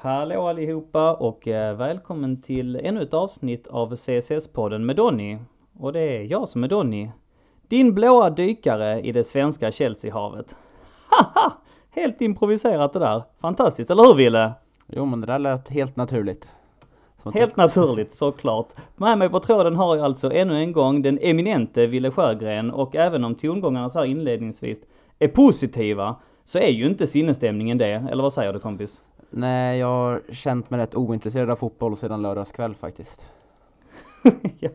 Hallå allihopa och eh, välkommen till ännu ett avsnitt av CSS-podden med Donny. Och det är jag som är Donny. Din blåa dykare i det svenska Chelseahavet. Haha! Helt improviserat det där. Fantastiskt, eller hur Ville? Jo men det där lät helt naturligt. Som Helt naturligt såklart. Med mig på tråden har jag alltså ännu en gång den eminente Ville Sjögren och även om tongångarna så här inledningsvis är positiva så är ju inte sinnesstämningen det, eller vad säger du kompis? Nej, jag har känt mig rätt ointresserad av fotboll sedan lördagskväll faktiskt. Ja,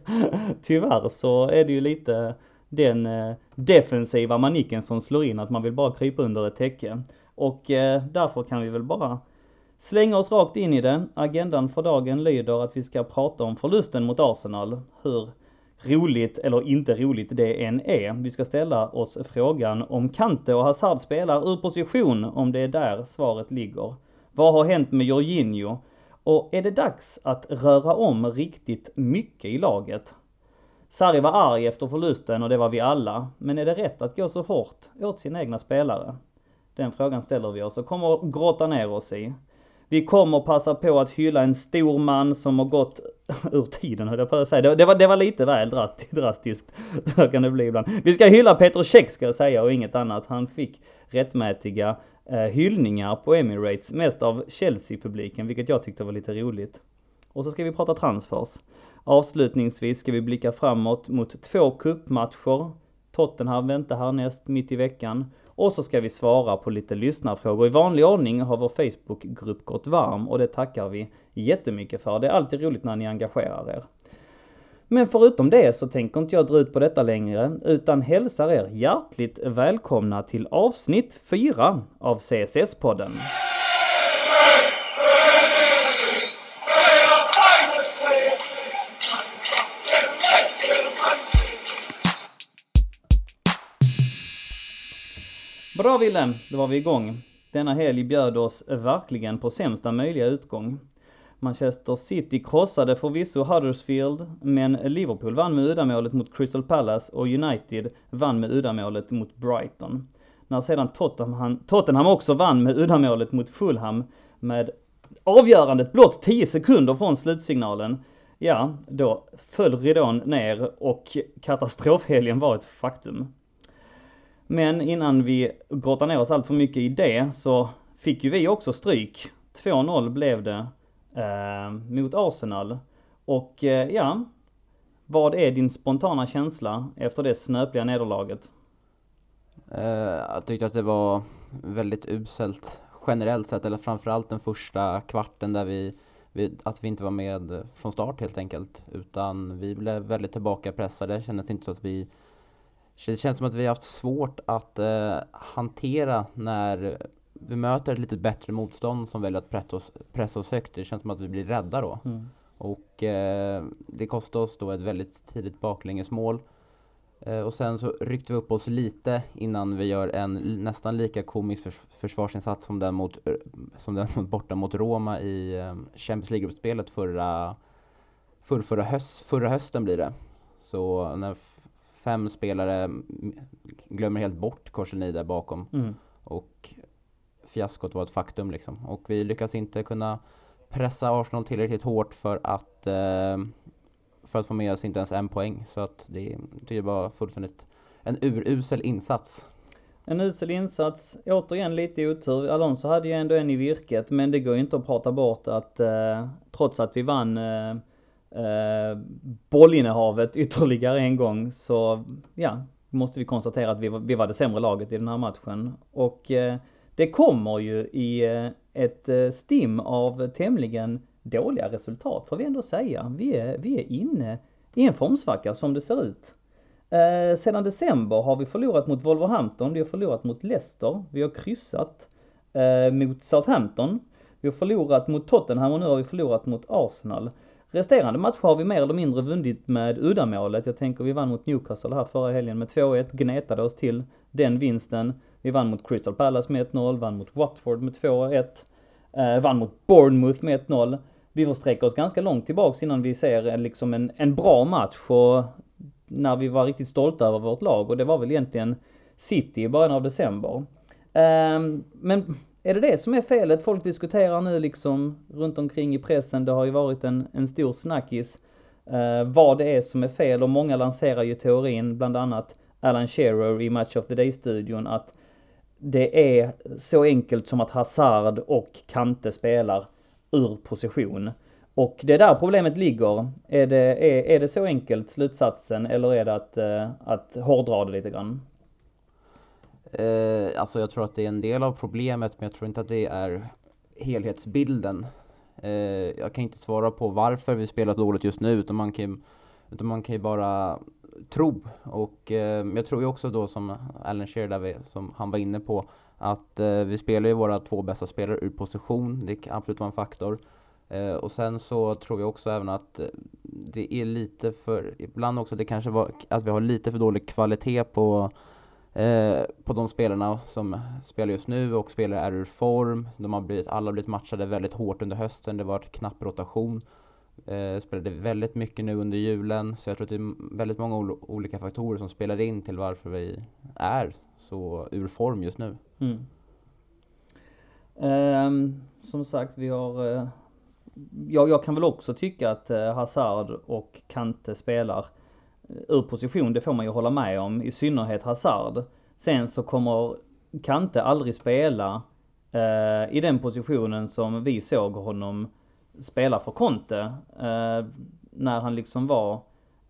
Tyvärr så är det ju lite den eh, defensiva manicken som slår in att man vill bara krypa under ett täcke. Och eh, därför kan vi väl bara slänga oss rakt in i det. Agendan för dagen lyder att vi ska prata om förlusten mot Arsenal. Hur roligt eller inte roligt det än är. Vi ska ställa oss frågan om Kante och Hazard spelar ur position, om det är där svaret ligger. Vad har hänt med Jorginho? Och är det dags att röra om riktigt mycket i laget? Sarri var arg efter förlusten och det var vi alla. Men är det rätt att gå så hårt åt sina egna spelare? Den frågan ställer vi oss och kommer att grotta ner oss i. Vi kommer passa på att hylla en stor man som har gått ur tiden höll jag på att säga. Det, det, var, det var lite väl drastiskt. Så kan det bli ibland. Vi ska hylla Petr Cech ska jag säga och inget annat. Han fick rättmätiga Eh, hyllningar på Emirates, mest av Chelsea-publiken, vilket jag tyckte var lite roligt. Och så ska vi prata transfers. Avslutningsvis ska vi blicka framåt mot två cupmatcher. Tottenham väntar härnäst mitt i veckan. Och så ska vi svara på lite lyssnarfrågor. I vanlig ordning har vår Facebookgrupp gått varm och det tackar vi jättemycket för. Det är alltid roligt när ni engagerar er. Men förutom det så tänker inte jag dra ut på detta längre utan hälsar er hjärtligt välkomna till avsnitt 4 av CSS-podden. Bra Wilhelm, då var vi igång. Denna helg bjöd oss verkligen på sämsta möjliga utgång. Manchester City krossade förvisso Huddersfield, men Liverpool vann med uddamålet mot Crystal Palace och United vann med uddamålet mot Brighton. När sedan Tottenham, Tottenham också vann med uddamålet mot Fulham med avgörandet blott 10 sekunder från slutsignalen, ja, då föll ridån ner och katastrofhelgen var ett faktum. Men innan vi grottar ner oss allt för mycket i det så fick ju vi också stryk. 2-0 blev det Eh, mot Arsenal. Och eh, ja, vad är din spontana känsla efter det snöpliga nederlaget? Eh, jag tyckte att det var väldigt uselt generellt sett, eller framförallt den första kvarten där vi, vi att vi inte var med från start helt enkelt. Utan vi blev väldigt tillbakapressade, det kändes inte så att vi det känns som att vi har haft svårt att eh, hantera när vi möter ett lite bättre motstånd som väljer att pressa oss, pressa oss högt. Det känns som att vi blir rädda då. Mm. Och eh, det kostade oss då ett väldigt tidigt baklängesmål. Eh, och sen så ryckte vi upp oss lite innan vi gör en nästan lika komisk förs försvarsinsats som den, mot, som den borta mot Roma i eh, Champions League-gruppspelet förra, för, förra, höst, förra hösten blir det. Så när fem spelare mm, glömmer helt bort Korselny där bakom Mm. och fiaskot var ett faktum liksom. Och vi lyckas inte kunna pressa Arsenal tillräckligt hårt för att eh, för att få med oss inte ens en poäng. Så att det tycker jag var fullständigt en urusel insats. En usel insats, återigen lite otur. Alonso hade ju ändå en i virket men det går ju inte att prata bort att eh, trots att vi vann eh, eh, bollinnehavet ytterligare en gång så ja, måste vi konstatera att vi var, vi var det sämre laget i den här matchen. Och eh, det kommer ju i eh, ett eh, stim av tämligen dåliga resultat får vi ändå säga. Vi är, vi är inne i en formsvacka som det ser ut. Eh, sedan december har vi förlorat mot Wolverhampton, vi har förlorat mot Leicester, vi har kryssat eh, mot Southampton, vi har förlorat mot Tottenham och nu har vi förlorat mot Arsenal. Resterande matcher har vi mer eller mindre vunnit med uddamålet. Jag tänker vi vann mot Newcastle här förra helgen med 2-1, gnetade oss till den vinsten. Vi vann mot Crystal Palace med 1-0, vann mot Watford med 2-1, eh, vann mot Bournemouth med 1-0. Vi får sträcka oss ganska långt tillbaks innan vi ser liksom en, en bra match och när vi var riktigt stolta över vårt lag och det var väl egentligen City i början av december. Ehm, men är det det som är felet? Folk diskuterar nu liksom runt omkring i pressen. Det har ju varit en, en stor snackis. Eh, vad det är som är fel och många lanserar ju teorin, bland annat Alan Shearer i Match of the Day-studion, att det är så enkelt som att Hazard och Kante spelar ur position. Och det är där problemet ligger. Är det, är, är det så enkelt slutsatsen eller är det att, eh, att hårdra det lite grann? Eh, alltså jag tror att det är en del av problemet men jag tror inte att det är helhetsbilden. Eh, jag kan inte svara på varför vi spelar dåligt just nu utan man kan, utan man kan ju bara tro. Och eh, jag tror ju också då som Alan Shearer där vi, som han var inne på att eh, vi spelar ju våra två bästa spelare ur position. Det kan absolut vara en faktor. Eh, och sen så tror jag också även att eh, det är lite för, ibland också det kanske var att vi har lite för dålig kvalitet på eh, på de spelarna som spelar just nu och spelare är ur form. De har blivit, alla har blivit matchade väldigt hårt under hösten. Det har varit knapp rotation. Eh, spelade väldigt mycket nu under julen. Så jag tror att det är väldigt många olika faktorer som spelar in till varför vi är så ur form just nu. Mm. Eh, som sagt, vi har eh, jag, jag kan väl också tycka att eh, Hazard och Kante spelar eh, ur position, det får man ju hålla med om, i synnerhet Hazard. Sen så kommer Kante aldrig spela eh, i den positionen som vi såg honom spela för Conte. Eh, när han liksom var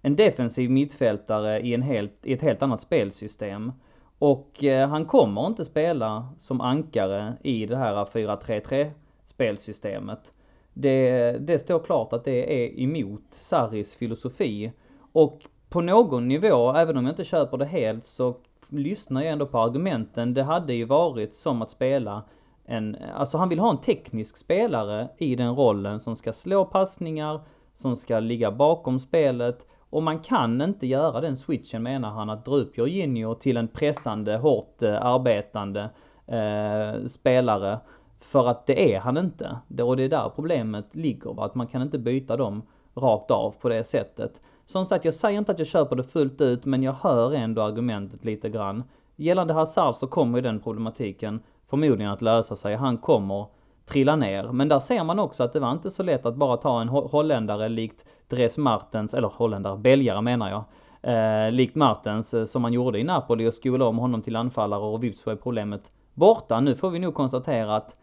en defensiv mittfältare i, en helt, i ett helt annat spelsystem. Och eh, han kommer inte spela som ankare i det här 4-3-3 spelsystemet. Det, det står klart att det är emot Sarris filosofi. Och på någon nivå, även om jag inte köper det helt, så lyssnar jag ändå på argumenten. Det hade ju varit som att spela en, alltså han vill ha en teknisk spelare i den rollen som ska slå passningar, som ska ligga bakom spelet och man kan inte göra den switchen menar han att dra upp Jorginho till en pressande, hårt eh, arbetande eh, spelare. För att det är han inte. Och det är där problemet ligger, va? att man kan inte byta dem rakt av på det sättet. Som sagt, jag säger inte att jag köper det fullt ut, men jag hör ändå argumentet lite grann. Gällande Hazard så kommer ju den problematiken förmodligen att lösa sig. Han kommer trilla ner. Men där ser man också att det var inte så lätt att bara ta en holländare likt Dres Martens, eller holländare, belgare menar jag. Eh, likt Martens eh, som man gjorde i Napoli och skola om honom till anfallare och vips var problemet borta. Nu får vi nog konstatera att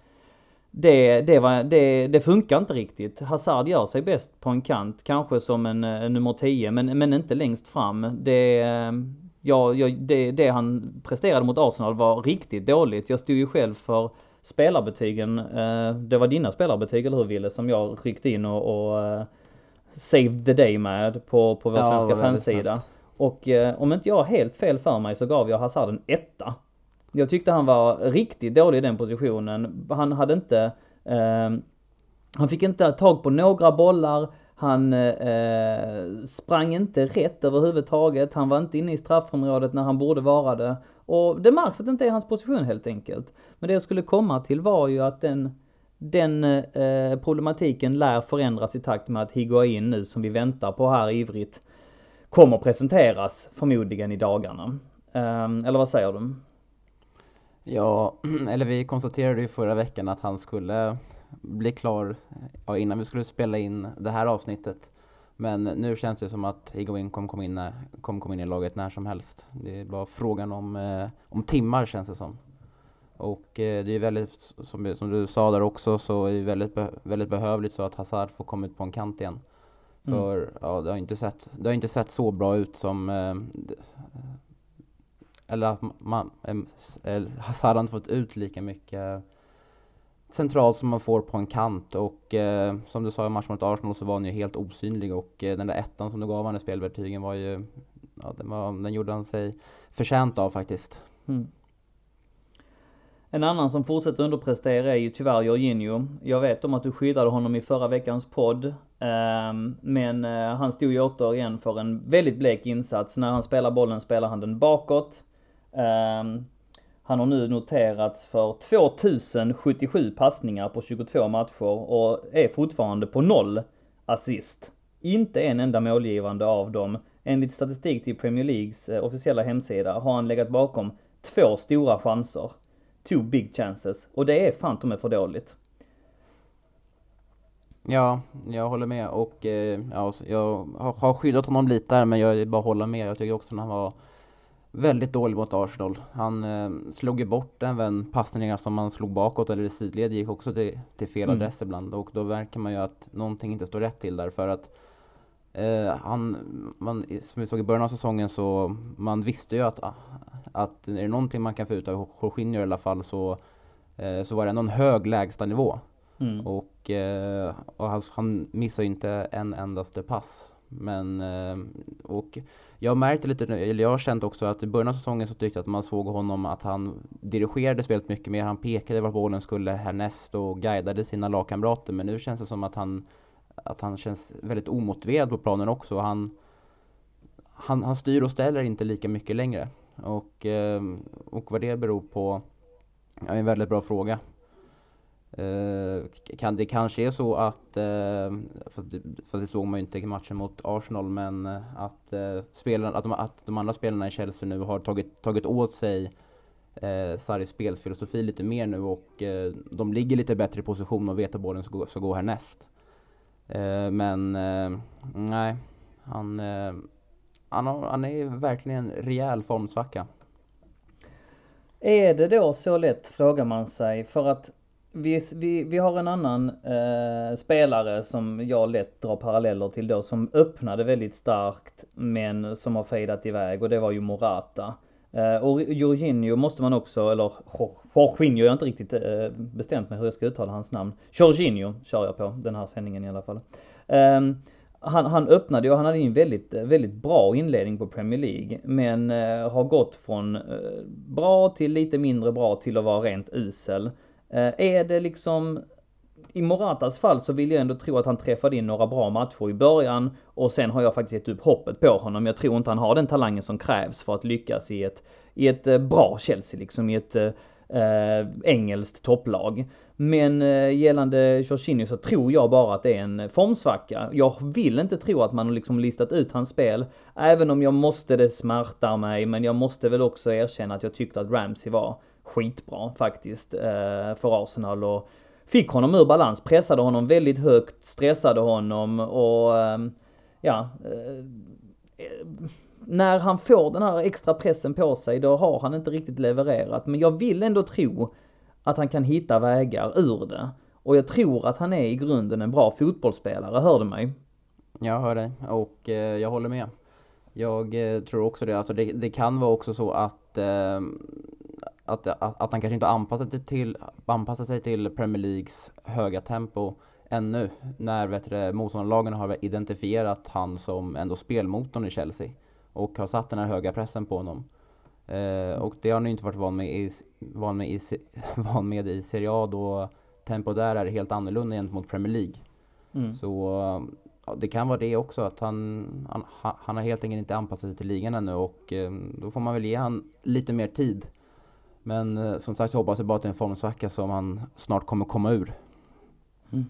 det, det, var, det, det funkar inte riktigt. Hazard gör sig bäst på en kant, kanske som en, en nummer 10, men, men inte längst fram. Det, eh, ja, ja, det, det han presterade mot Arsenal var riktigt dåligt. Jag stod ju själv för spelarbetygen. Eh, det var dina spelarbetyg, eller hur Ville, som jag ryckte in och, och uh, saved the day med på, på vår ja, svenska fansida. Och uh, om inte jag har helt fel för mig så gav jag Hazard en etta. Jag tyckte han var riktigt dålig i den positionen. Han hade inte, eh, han fick inte tag på några bollar. Han eh, eh, sprang inte rätt överhuvudtaget. Han var inte inne i straffområdet när han borde vara det. Och det märks att det inte är hans position helt enkelt. Men det jag skulle komma till var ju att den, den eh, problematiken lär förändras i takt med att Higuain nu som vi väntar på här ivrigt kommer presenteras förmodligen i dagarna. Eh, eller vad säger du? Ja, eller vi konstaterade ju förra veckan att han skulle bli klar ja, innan vi skulle spela in det här avsnittet. Men nu känns det som att Higuain kommer komma in, kommer komma in i laget när som helst. Det är bara frågan om, eh, om timmar känns det som. Och eh, det är väldigt, som, som, du sa där också, så är det väldigt, be, väldigt behövligt så att Hazard får komma ut på en kant igen. Mm. För ja, det har inte sett, det har inte sett så bra ut som eh, eller att man, Hazard har inte fått ut lika mycket centralt som man får på en kant och eh, som du sa i matchen mot Arsenal så var han ju helt osynlig och eh, den där ettan som du gav honom i spelbetygen var ju, ja den, var, den gjorde han sig förtjänt av faktiskt. Mm. En annan som fortsätter underprestera är ju tyvärr Jorginho. Jag vet om att du skyddade honom i förra veckans podd. Ehm, eh, men han stod ju återigen för en väldigt blek insats. När han spelar bollen spelar han den bakåt. Ehm, han har nu noterats för 2077 passningar på 22 matcher och är fortfarande på noll assist. Inte en enda målgivande av dem. Enligt statistik till Premier Leagues eh, officiella hemsida har han legat bakom två stora chanser. two big chances. Och det är fan de är för dåligt. Ja, jag håller med och eh, ja, jag har skyddat honom lite där men jag bara hålla med. Jag tycker också att han var väldigt dålig mot Arsenal. Han eh, slog ju bort även passningar som han slog bakåt eller i sidled gick också till, till fel mm. adress ibland och då verkar man ju att någonting inte står rätt till där för att eh, han, man, som vi såg i början av säsongen så man visste ju att, att är det någonting man kan få ut av Jorginho i alla fall så, eh, så var det ändå en hög lägstanivå. Mm. Och, eh, och han, han missar ju inte en endaste pass. Men, eh, och jag märkte lite, eller jag har känt också att i början av säsongen så tyckte jag att man såg honom att han dirigerade spelet mycket mer. Han pekade var bollen skulle härnäst och guidade sina lagkamrater. Men nu känns det som att han, att han känns väldigt omotiverad på planen också. Han, han, han styr och ställer inte lika mycket längre. Och, eh, och vad det beror på är en väldigt bra fråga. Eh, kan det kanske är så att, eh, fast för, det såg man ju inte i matchen mot Arsenal, men eh, att, uh, spelarna, att, de, att de andra spelarna i Chelsea nu har tagit, tagit åt sig eh, Sarris spelfilosofi lite mer nu och de ligger lite bättre i position och vet att bollen ska gå, ska gå härnäst. men nej, han, han, har, han är verkligen en rejäl formsvacka. Är det då så lätt frågar man sig för att vi, vi, vi har en annan eh, spelare som jag lätt drar paralleller till då som öppnade väldigt starkt men som har fejdat iväg och det var ju Morata. Eh, och Jorginho måste man också, eller Jorginho, jag är inte riktigt eh, bestämt med hur jag ska uttala hans namn. Jorginho kör jag på den här sändningen i alla fall. Eh, han, han öppnade och han hade ju en väldigt, eh, väldigt bra inledning på Premier League. Men eh, har gått från eh, bra till lite mindre bra till att vara rent usel. Eh, är det liksom i Moratas fall så vill jag ändå tro att han träffade in några bra matcher i början och sen har jag faktiskt gett upp hoppet på honom. Jag tror inte han har den talangen som krävs för att lyckas i ett, i ett eh, bra Chelsea liksom, i ett äh, engelskt topplag. Men äh, gällande Jorginho så tror jag bara att det är en formsvacka. Jag vill inte tro att man har liksom listat ut hans spel, även om jag måste, det smärtar mig, men jag måste väl också erkänna att jag tyckte att Ramsey var skitbra faktiskt eh, för Arsenal och fick honom ur balans, pressade honom väldigt högt, stressade honom och ehm, ja, eh, eh, när han får den här extra pressen på sig då har han inte riktigt levererat. Men jag vill ändå tro att han kan hitta vägar ur det. Och jag tror att han är i grunden en bra fotbollsspelare, hör du mig? Jag hör dig och eh, jag håller med. Jag eh, tror också det, alltså det, det kan vara också så att eh, att, att, att han kanske inte har anpassat sig till, anpassat sig till Premier Leagues höga tempo ännu när vet du, motståndarlagen har identifierat han som ändå spelmotorn i Chelsea och har satt den här höga pressen på honom. Eh, och det har han inte varit van med i, van med i, van med i Serie A då tempo där är helt annorlunda gentemot Premier League. Mm. Så ja, det kan vara det också att han, han, han har helt enkelt inte anpassat sig till ligan ännu och eh, då får man väl ge han lite mer tid men eh, som sagt så hoppas jag bara att det är en formsvacka som han snart kommer komma ur. Mm.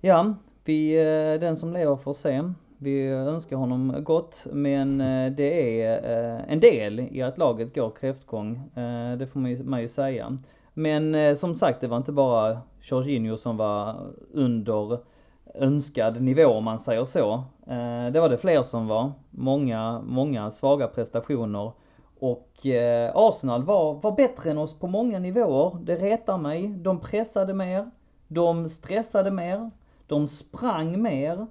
Ja, vi, eh, den som lever får se. Vi önskar honom gott, men eh, det är eh, en del i att laget går kräftgång. Eh, det får man ju, man ju säga. Men eh, som sagt, det var inte bara Jorginho som var under önskad nivå om man säger så. Det var det fler som var. Många, många svaga prestationer. Och eh, Arsenal var, var bättre än oss på många nivåer. Det retar mig. De pressade mer. De stressade mer. De sprang mer.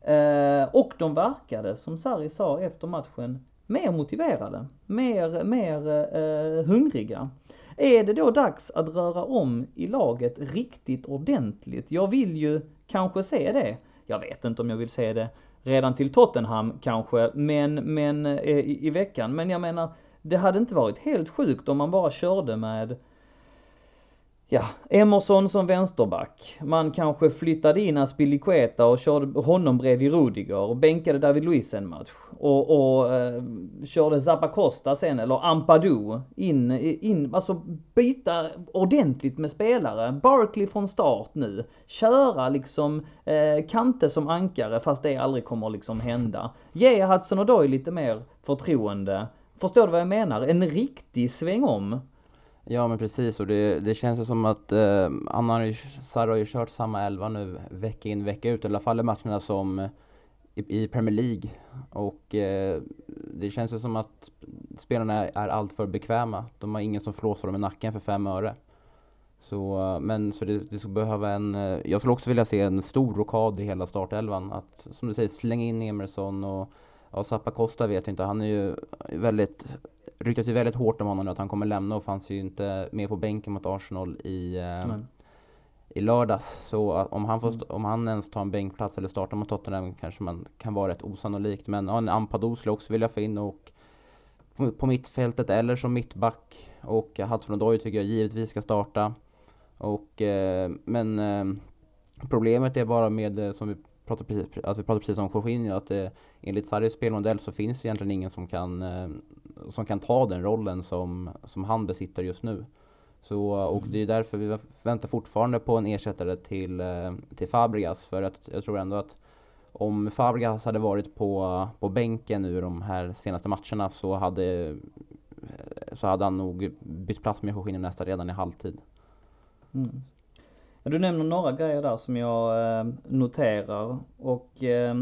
Eh, och de verkade, som Sarri sa efter matchen, mer motiverade. Mer, mer eh, hungriga. Är det då dags att röra om i laget riktigt ordentligt? Jag vill ju kanske se det. Jag vet inte om jag vill se det redan till Tottenham kanske, men, men eh, i, i veckan. Men jag menar, det hade inte varit helt sjukt om man bara körde med Ja, Emerson som vänsterback. Man kanske flyttade in Aspilicueta och körde honom bredvid Rudiger och bänkade David Luiz en match. Och, och eh, körde Zappacosta sen, eller Ampadu, in, in, alltså byta ordentligt med spelare. Barkley från start nu. Köra liksom eh, Kante som ankare fast det aldrig kommer liksom hända. Ge Hudson Odoi lite mer förtroende. Förstår du vad jag menar? En riktig sväng om. Ja men precis och det, det känns ju som att eh, han har ju, Sarri har ju kört samma elva nu vecka in vecka ut, i alla fall i matcherna som i, i Premier League. Och eh, det känns ju som att spelarna är, är alltför bekväma. De har ingen som flåsar dem i nacken för fem öre. Så, eh, men så det, det skulle behöva en, eh, jag skulle också vilja se en stor rokad i hela startelvan. Att som du säger slänga in Emerson och ja, Zappa Costa vet jag inte, han är ju väldigt ryktas ju väldigt hårt om honom nu att han kommer lämna och fanns ju inte med på bänken mot Arsenal i, eh, i lördags. Så om han, får, mm. om han ens tar en bänkplats eller startar mot Tottenham kanske man kan vara rätt osannolikt. Men ja, en Ampadu skulle också vilja få in och på, på mittfältet eller som mittback. Och Hudson-Odoi tycker jag givetvis ska starta. Och, eh, men eh, problemet är bara med, eh, som vi pratade precis, att vi pratade precis om Jorginho, att det, enligt Sarris spelmodell så finns det egentligen ingen som kan, eh, som kan ta den rollen som, som han besitter just nu. Så, och mm. det är därför vi väntar fortfarande på en ersättare till, eh, till Fabregas. För att jag tror ändå att om Fabregas hade varit på, på bänken nu de här senaste matcherna så hade, så hade han nog bytt plats med Jorginho nästa redan i halvtid. Mm. Du nämner några grejer där som jag eh, noterar och eh,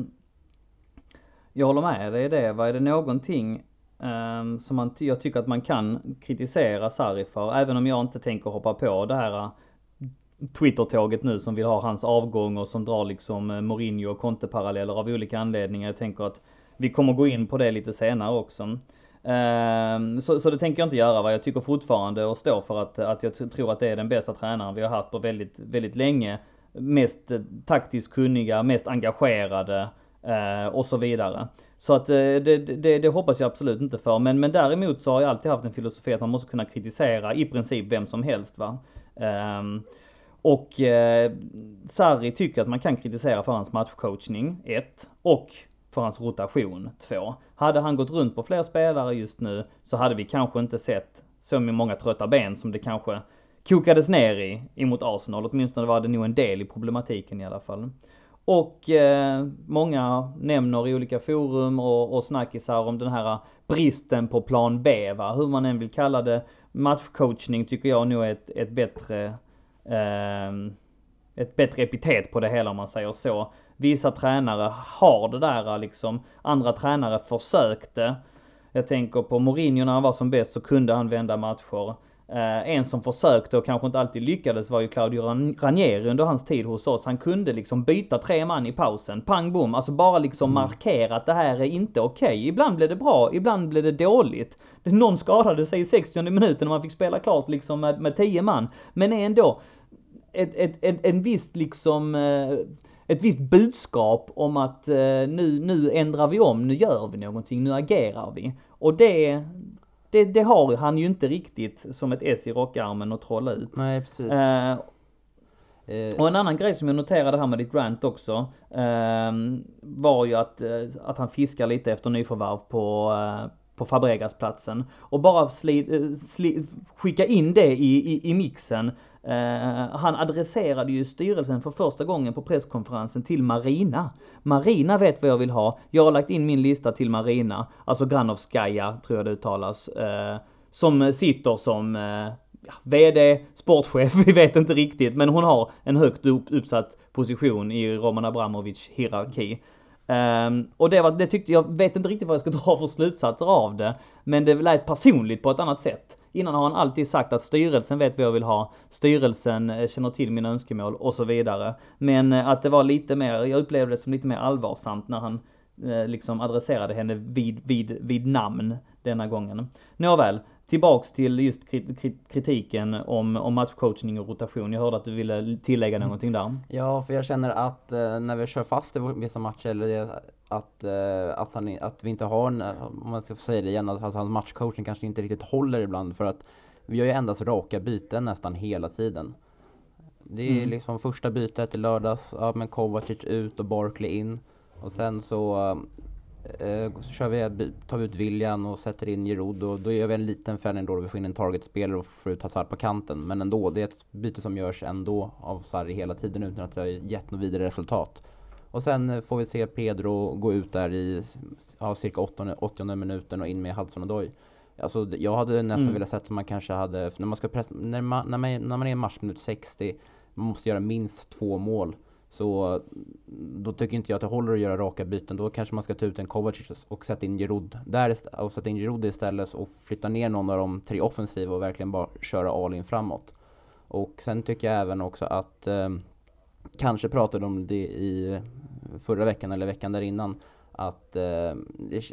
jag håller med dig i det. Vad är det någonting eh, som man, jag tycker att man kan kritisera Sarri för, även om jag inte tänker hoppa på det här Twitter-tåget nu som vill ha hans avgång och som drar liksom Mourinho och Conte-paralleller av olika anledningar. Jag tänker att vi kommer gå in på det lite senare också. Ehm, så, så det tänker jag inte göra va. Jag tycker fortfarande och står för att, att jag tror att det är den bästa tränaren vi har haft på väldigt, väldigt länge. Mest eh, taktiskt kunniga, mest engagerade eh, och så vidare. Så att eh, det, det, det, hoppas jag absolut inte för. Men, men däremot så har jag alltid haft en filosofi att man måste kunna kritisera i princip vem som helst va. Ehm, och eh, Sarri tycker att man kan kritisera för hans matchcoachning, ett. Och för hans rotation, två. Hade han gått runt på fler spelare just nu så hade vi kanske inte sett så många trötta ben som det kanske kokades ner i, emot Arsenal. Åtminstone var det nog en del i problematiken i alla fall. Och eh, många nämner i olika forum och, och snackisar om den här bristen på plan B va, hur man än vill kalla det. Matchcoachning tycker jag nog är ett, ett bättre eh, ett bättre epitet på det hela om man säger så. Vissa tränare har det där liksom, andra tränare försökte. Jag tänker på Mourinho när han var som bäst så kunde han vända matcher. Eh, en som försökte och kanske inte alltid lyckades var ju Claudio Ranieri under hans tid hos oss. Han kunde liksom byta tre man i pausen, pang bom, alltså bara liksom mm. markera att det här är inte okej. Okay. Ibland blev det bra, ibland blev det dåligt. Någon skadade sig i 60 minuten och man fick spela klart liksom med, med 10 man. Men ändå, ett, ett, ett, en viss liksom eh, ett visst budskap om att eh, nu, nu ändrar vi om, nu gör vi någonting, nu agerar vi. Och det, det, det har han ju inte riktigt som ett S i rockarmen att trolla ut. Nej, precis. Eh, eh. och en annan grej som jag noterade här med ditt rant också, eh, var ju att, eh, att han fiskar lite efter nyförvärv på, eh, på Fabregas-platsen. Och bara sli, sli, skicka in det i, i, i mixen Eh, han adresserade ju styrelsen för första gången på presskonferensen till Marina. Marina vet vad jag vill ha. Jag har lagt in min lista till Marina, alltså Granovskaja tror jag det uttalas. Uh, som sitter som uh, ja, VD, sportchef, vi vet inte riktigt, men hon har en högt upp, uppsatt position i Roman Abramovic hierarki. Um, och det, var, det tyckte jag, vet inte riktigt vad jag ska dra för slutsatser av det, men det lät personligt på ett annat sätt. Innan har han alltid sagt att styrelsen vet vad jag vill ha, styrelsen eh, känner till mina önskemål och så vidare. Men eh, att det var lite mer, jag upplevde det som lite mer allvarsamt när han eh, liksom adresserade henne vid, vid, vid namn denna gången. Nåväl, tillbaks till just kritiken om, om matchcoachning och rotation. Jag hörde att du ville tillägga någonting där. Ja, för jag känner att eh, när vi kör fast i vissa matcher, eller att, eh, att, han, att vi inte har, en, om man ska säga det igen, att hans matchcoaching kanske inte riktigt håller ibland för att vi gör ju endast raka byten nästan hela tiden. Det är mm. liksom första bytet i lördags, ja men Kovacic ut och Barkley in. Och sen så eh, så kör vi, tar vi ut William och sätter in Giroud och då gör vi en liten förändring då vi får in en targetspelare och får ut Hazard på kanten. Men ändå, det är ett byte som görs ändå av Sarri hela tiden utan att det har gett något vidare resultat. Och sen eh, får vi se Pedro gå ut där i ja, cirka 80, 80 minuten och in med Hudson och Doy. Alltså jag hade nästan Mm. velat sett att man kanske hade, när man ska pressa, när man, när man, när man är i matchminut 60 Man måste göra minst två mål Så då tycker inte jag att det håller att göra raka byten, då kanske man ska ta ut en Kovacic och sätta in Giroud där och sätta in Giroud istället och flytta ner någon av de tre offensiva och verkligen bara köra all in framåt Och sen tycker jag även också att eh, Kanske pratade om det i förra veckan eller veckan där innan att eh,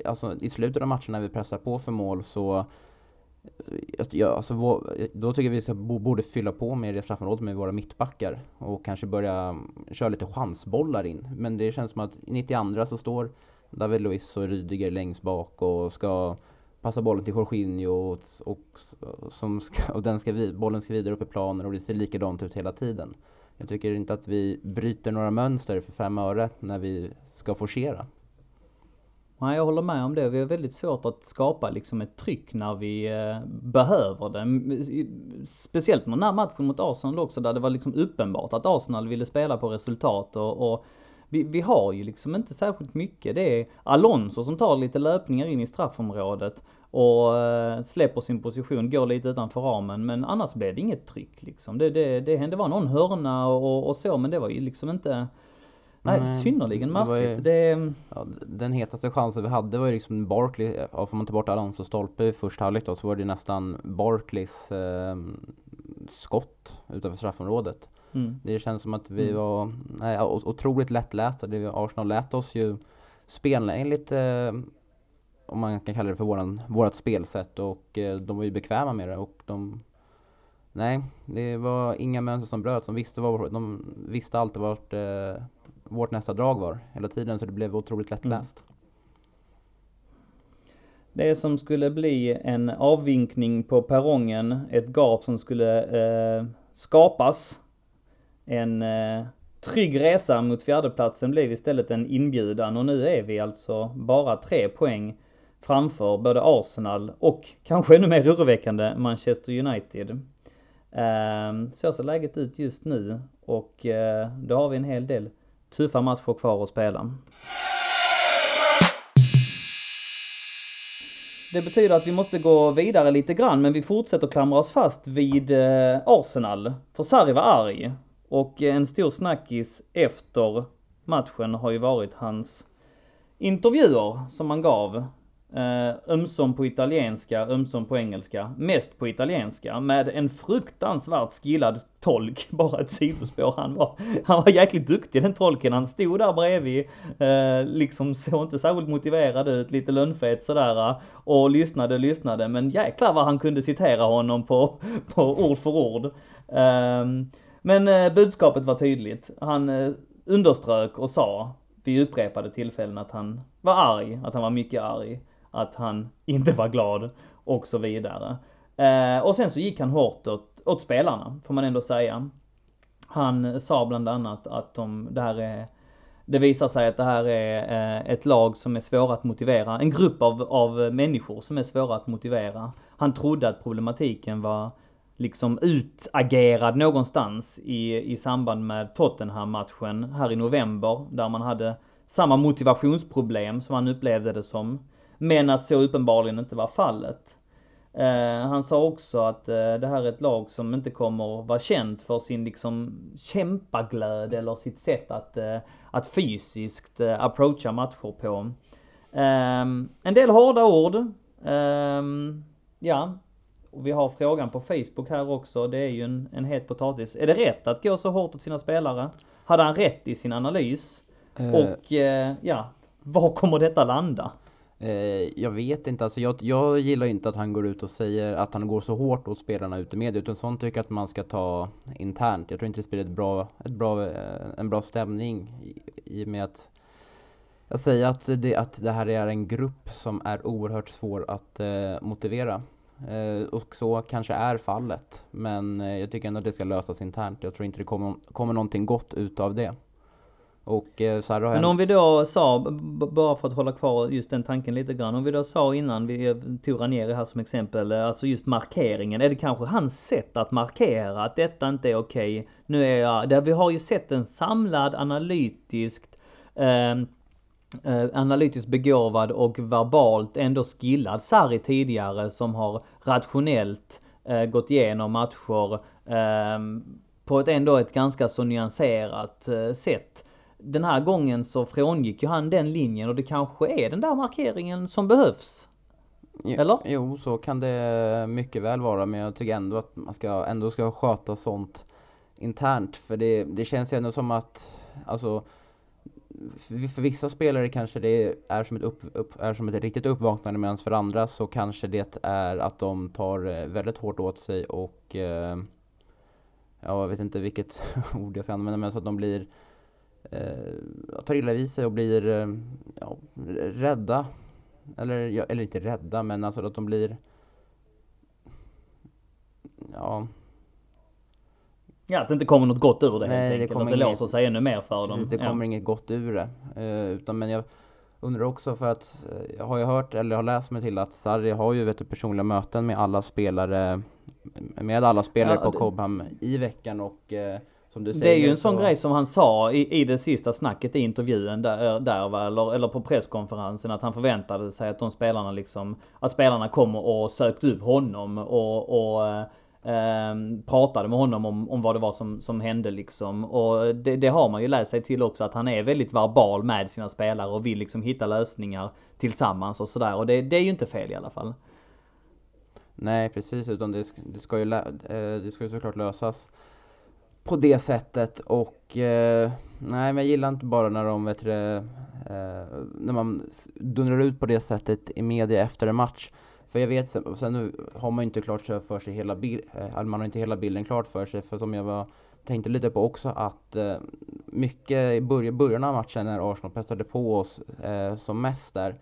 alltså, i slutet av matchen när vi pressar på för mål så eh, Ja, alltså, vår, då tycker jag vi ska, borde fylla på med det straffområdet med våra mittbackar och kanske börja mm, köra lite chansbollar in. Men det känns som att i 92 så står David Luiz och Rydiger längst bak och ska passa bollen till Jorginho och, och, som ska, och den ska bollen ska vidare upp i planen och det ser likadant ut hela tiden. Jag tycker inte att vi bryter några mönster för fem öre när vi ska forcera. Nej, jag håller med om det. Vi har väldigt svårt att skapa liksom ett tryck när vi eh, behöver det. Speciellt med den här matchen mot Arsenal också, där det var liksom uppenbart att Arsenal ville spela på resultat och, och vi, vi har ju liksom inte särskilt mycket. Det är Alonso som tar lite löpningar in i straffområdet och eh, släpper sin position, går lite utanför ramen. Men annars blev det inget tryck liksom. Det, det, det hände var någon hörna och, och så, men det var ju liksom inte Nej, Nej, synnerligen det var ju- märkligt. Det, Ja, den hetaste chansen vi hade var ju liksom Barkley, ja, får man ta bort Alonso stolpe i första halvlek då så var det nästan Barkleys eh, skott utanför straffområdet. mm. Det känns som att vi Mm. var nej, otroligt lättlästa. Det, Arsenal lät oss ju spela enligt, eh, om man kan kalla det för våran, vårat spelsätt och eh, de var ju bekväma med det och de Nej, det var inga mönster som bröts. De visste, vad, de visste alltid vart eh, vårt nästa drag var hela tiden så det blev otroligt lättläst. Det som skulle bli en avvinkning på perrongen, ett gap som skulle eh, skapas. En eh, trygg resa mot fjärdeplatsen blev istället en inbjudan och nu är vi alltså bara tre poäng framför både Arsenal och kanske ännu mer oroväckande Manchester United. Ehm, så ser läget ut just nu och eh, då har vi en hel del tuffa matcher kvar att spela. Det betyder att vi måste gå vidare lite grann men vi fortsätter klamra oss fast vid eh, Arsenal. För Sarri var arg. Och en stor snackis efter matchen har ju varit hans intervjuer som han gav. Eh, ömsom på italienska, ömsom på engelska. Mest på italienska med en fruktansvärt skillad tolk. Bara ett sidospår. Han var, han var jäkligt duktig den tolken. Han stod där bredvid. Eh, liksom såg inte särskilt motiverad ut. Lite lönnfet sådär. Eh, och lyssnade, lyssnade. Men jäklar vad han kunde citera honom på, på ord för ord. Eh, men eh, budskapet var tydligt. Han eh, underströk och sa vid upprepade tillfällen att han var arg, att han var mycket arg, att han inte var glad och så vidare. Eh, och sen så gick han hårt åt, åt spelarna, får man ändå säga. Han sa bland annat att de, det här är det visar sig att det här är eh, ett lag som är svåra att motivera, en grupp av, av människor som är svåra att motivera. Han trodde att problematiken var liksom utagerad någonstans i, i samband med Tottenham-matchen här i november, där man hade samma motivationsproblem som han upplevde det som. Men att så uppenbarligen inte var fallet. Eh, han sa också att eh, det här är ett lag som inte kommer vara känt för sin liksom kämpaglöd eller sitt sätt att, eh, att fysiskt approacha matcher på. Ehm, en del hårda ord. Ehm, ja, och vi har frågan på Facebook här också. Det är ju en, en het potatis. Är det rätt att gå så hårt åt sina spelare? Hade han rätt i sin analys? Och ja, var kommer detta landa? Eh, jag vet inte, alltså jag, jag gillar inte att han går ut och säger att han går så hårt åt spelarna ute i media utan sånt tycker jag att man ska ta internt. Jag tror inte det spelar ett bra, ett bra, eh, en bra stämning i, i och med att jag säger att det, att det här är en grupp som är oerhört svår att eh, motivera. Eh, och så kanske är fallet. Men eh, jag tycker ändå att det ska lösas internt. Jag tror inte det kommer, kommer någonting gott utav det. Och eh, så har Men om vi då sa, bara för att hålla kvar just den tanken lite grann. Om vi då sa innan, vi tog Ranieri här som exempel, eh, alltså just markeringen. Är det kanske hans sätt att markera att detta inte är okej? Nu är jag, där vi har ju sett en samlad analytiskt eh, eh, analytiskt begåvad och verbalt ändå skillad Sarri tidigare som har rationellt eh, gått igenom matcher eh, på ett ändå ett ganska så nyanserat eh, sätt. Den här gången så frångick ju han den linjen och det kanske är den där markeringen som behövs. Eller? Jo, så kan det mycket väl vara men jag tycker ändå att man ska, ändå ska sköta sånt internt för det, det känns ju ändå som att, alltså för, för vissa spelare kanske det är som ett, upp, upp, är som ett riktigt uppvaknande medan för andra så kanske det är att de tar eh, väldigt hårt åt sig och eh, jag vet inte vilket ord jag ska använda men så att de blir tar illa vid sig och blir eh, ja, rädda eller, ja, eller inte rädda men alltså att de blir ja Ja, att det inte kommer något gott ur det Nej, helt det enkelt. kommer att det inget- låser sig ännu mer för dem. Det kommer ja. inget gott ur det. Eh, utan men jag undrar också för att eh, jag har ju hört eller har läst mig till att Sarri har ju vet du, personliga möten med alla spelare med alla spelare Ja, på det- Cobham i veckan och eh, som du säger Det är ju en sån så- grej som han sa i, i det sista snacket i intervjun där, där va, eller, eller på presskonferensen att han förväntade sig att de spelarna liksom, att spelarna kommer och sökte upp honom och, och eh, ehm, pratade med honom om, om vad det var som, som hände liksom. Och det, det har man ju läst sig till också att han är väldigt verbal med sina spelare och vill liksom hitta lösningar tillsammans och sådär. Och det, det är ju inte fel i alla fall. Nej precis, utan det, det, ska ju eh, det ska ju såklart lösas på det sättet och eh, nej men jag gillar inte bara när de vet du, eh, när man dundrar ut på det sättet i media efter en match. För jag vet, sen, sen nu har man ju inte klart för sig hela bilden, eh, man har inte hela bilden klart för sig för som jag var, tänkte lite på också att eh, mycket i början, början av matchen när Arsenal pressade på oss eh, som mest där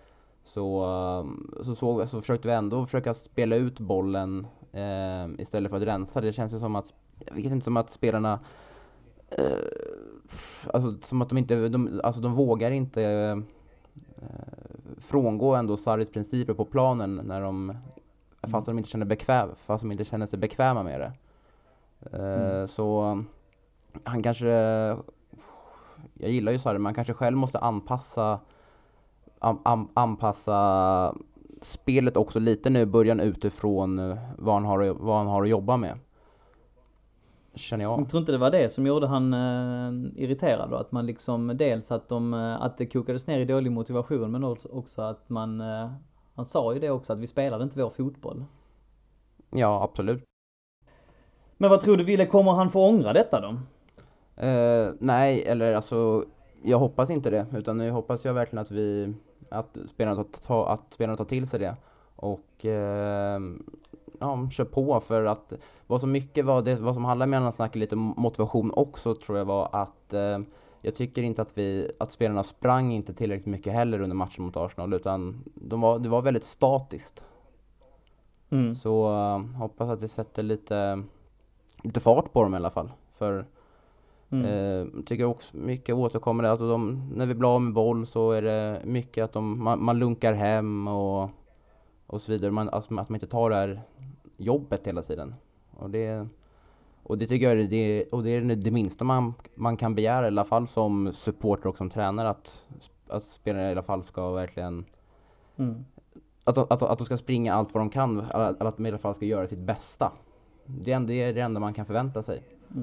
så, eh, så, såg, så försökte vi ändå försöka spela ut bollen eh, istället för att rensa. Det känns ju som att, jag vet inte som att spelarna eh, Alltså som att de inte, de, alltså de vågar inte eh, frångå ändå Sarris principer på planen när de Fast de inte känner bekväm, fast de inte känner sig bekväma med det. Eh, Mm. Så han kanske Jag gillar ju Sarri, men han kanske själv måste anpassa an, an, anpassa spelet också lite nu i början utifrån eh, vad han har, vad han har att jobba med. Känner jag. Jag tror inte det var det som gjorde han eh, irriterad då? Att man liksom dels att de, eh, att det kokades ner i dålig motivation men också, att man, eh, han sa ju det också att vi spelade inte vår fotboll. Ja, absolut. Men vad tror du Wille, kommer han få ångra detta då? Eh, nej, eller alltså jag hoppas inte det, utan nu hoppas jag verkligen att vi att spelarna tar, ta, att spelarna tar till sig det och eh, ja, kör på för att vad som mycket var det, vad som handlar med att snacka lite motivation också tror jag var att eh, jag tycker inte att vi, att spelarna sprang inte tillräckligt mycket heller under matchen mot Arsenal utan de var, det var väldigt statiskt. Mm. Så eh, hoppas att det sätter lite, lite fart på dem i alla fall. För Mm. Eh, tycker också mycket återkommer det, alltså de, när vi blir av med boll så är det mycket att de, man, man lunkar hem och, och så vidare. Man, alltså, att man inte tar det här jobbet hela tiden. Och det, och det tycker jag är det, och det, är det minsta man, man kan begära i alla fall som supporter och som tränare att, att spelarna i alla fall ska verkligen Mm. att, att, att de ska springa allt vad de kan, eller att de i alla fall ska göra sitt bästa. Det är det, är det enda man kan förvänta sig. Ja,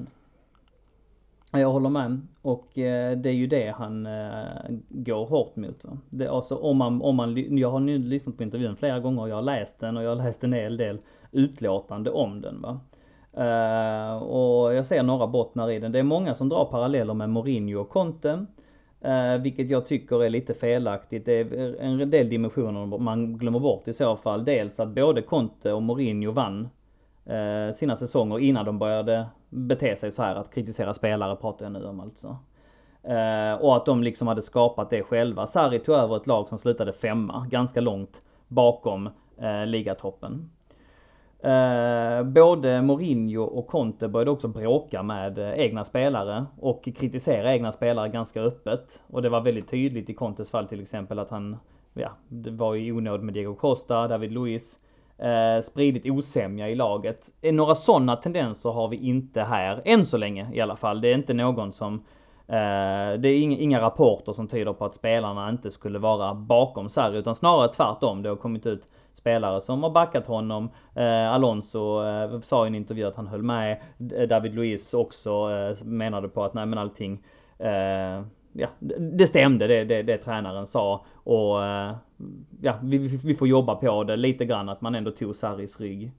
jag håller med. Och eh, det är ju det han eh, går hårt mot. Va? Det, alltså, om man, om man, jag har nu lyssnat på intervjun flera gånger och jag har läst den och jag har läst en hel del utlåtande om den. Va? Eh, och jag ser några bottnar i den. Det är många som drar paralleller med Mourinho och Conte. Eh, vilket jag tycker är lite felaktigt. Det är en del dimensioner man glömmer bort i så fall. Dels att både Conte och Mourinho vann Eh, sina säsonger innan de började bete sig så här att kritisera spelare pratar jag nu om alltså. Eh, och att de liksom hade skapat det själva. Sarri tog över ett lag som slutade femma, ganska långt bakom eh, ligatoppen. Eh, både Mourinho och Conte började också bråka med eh, egna spelare och kritisera egna spelare ganska öppet. Och det var väldigt tydligt i Contes fall till exempel att han, ja, det var i onåd med Diego Costa, David Luiz, eh, spridit osämja i laget. Eh, några sådana tendenser har vi inte här, än så länge i alla fall. Det är inte någon som Eh, det är inga rapporter som tyder på att spelarna inte skulle vara bakom Sarri utan snarare tvärtom. Det har kommit ut spelare som har backat honom. Eh, Alonso eh, sa i en intervju att han höll med. Eh, David Luiz också eh, menade på att nej men allting eh, ja, det stämde det, det, det tränaren sa och ja, vi, vi får jobba på det lite grann att man ändå tog Sarris rygg.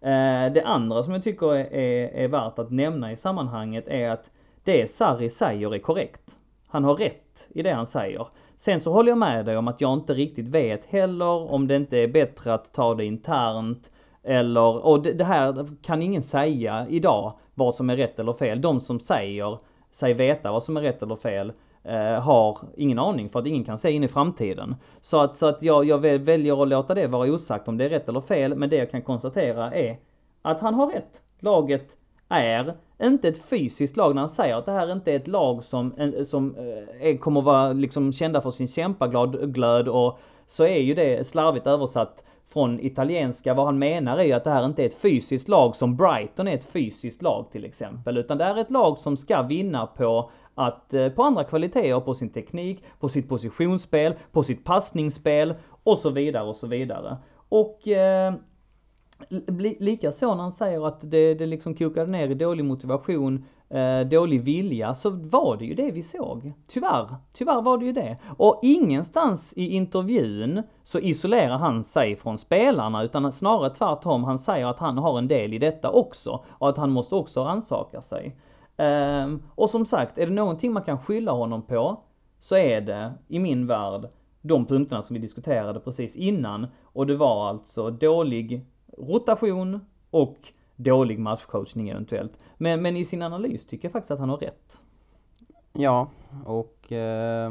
Eh, det andra som jag tycker är, är, är värt att nämna i sammanhanget är att det Sarri säger är korrekt. Han har rätt i det han säger. Sen så håller jag med dig om att jag inte riktigt vet heller om det inte är bättre att ta det internt eller, och det, det här kan ingen säga idag vad som är rätt eller fel. De som säger sig veta vad som är rätt eller fel eh, har ingen aning för att ingen kan se in i framtiden. Så att, så att jag, jag väljer att låta det vara osagt om det är rätt eller fel. Men det jag kan konstatera är att han har rätt. Laget är inte ett fysiskt lag när han säger att det här inte är ett lag som, som eh, är, kommer vara liksom kända för sin kämpaglöd och så är ju det slarvigt översatt från italienska. Vad han menar är ju att det här inte är ett fysiskt lag som Brighton är ett fysiskt lag till exempel. Utan det är ett lag som ska vinna på att eh, på andra kvaliteter, på sin teknik, på sitt positionsspel, på sitt passningsspel och så vidare och så vidare. Och eh, Likaså när han säger att det, det liksom kokade ner i dålig motivation, eh, dålig vilja, så var det ju det vi såg. Tyvärr, tyvärr var det ju det. Och ingenstans i intervjun så isolerar han sig från spelarna, utan snarare tvärtom. Han säger att han har en del i detta också och att han måste också rannsaka sig. Um, och som sagt, är det någonting man kan skylla honom på så är det, i min värld, de punkterna som vi diskuterade precis innan. Och det var alltså dålig rotation och dålig matchcoachning eventuellt. Men, men i sin analys tycker jag faktiskt att han har rätt. Ja, och eh,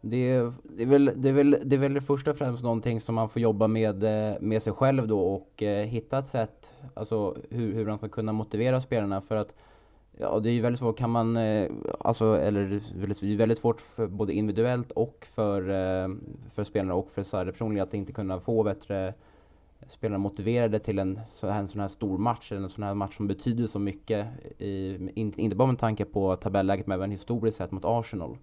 det, det, är väl, det, är väl, det är väl först och främst någonting som man får jobba med, eh, med sig själv då och eh, hitta ett sätt, alltså hur, hur man ska kunna motivera spelarna för att Ja, det är ju väldigt svårt, kan man, eh, alltså, eller det är väldigt svårt för både individuellt och för, eh, för spelarna och för Sarri personligen att inte kunna få bättre spelarna motiverade till en, en sån här stor match, en sån här match som betyder så mycket, i, inte bara med tanke på tabelläget men även historiskt sett mot Arsenal.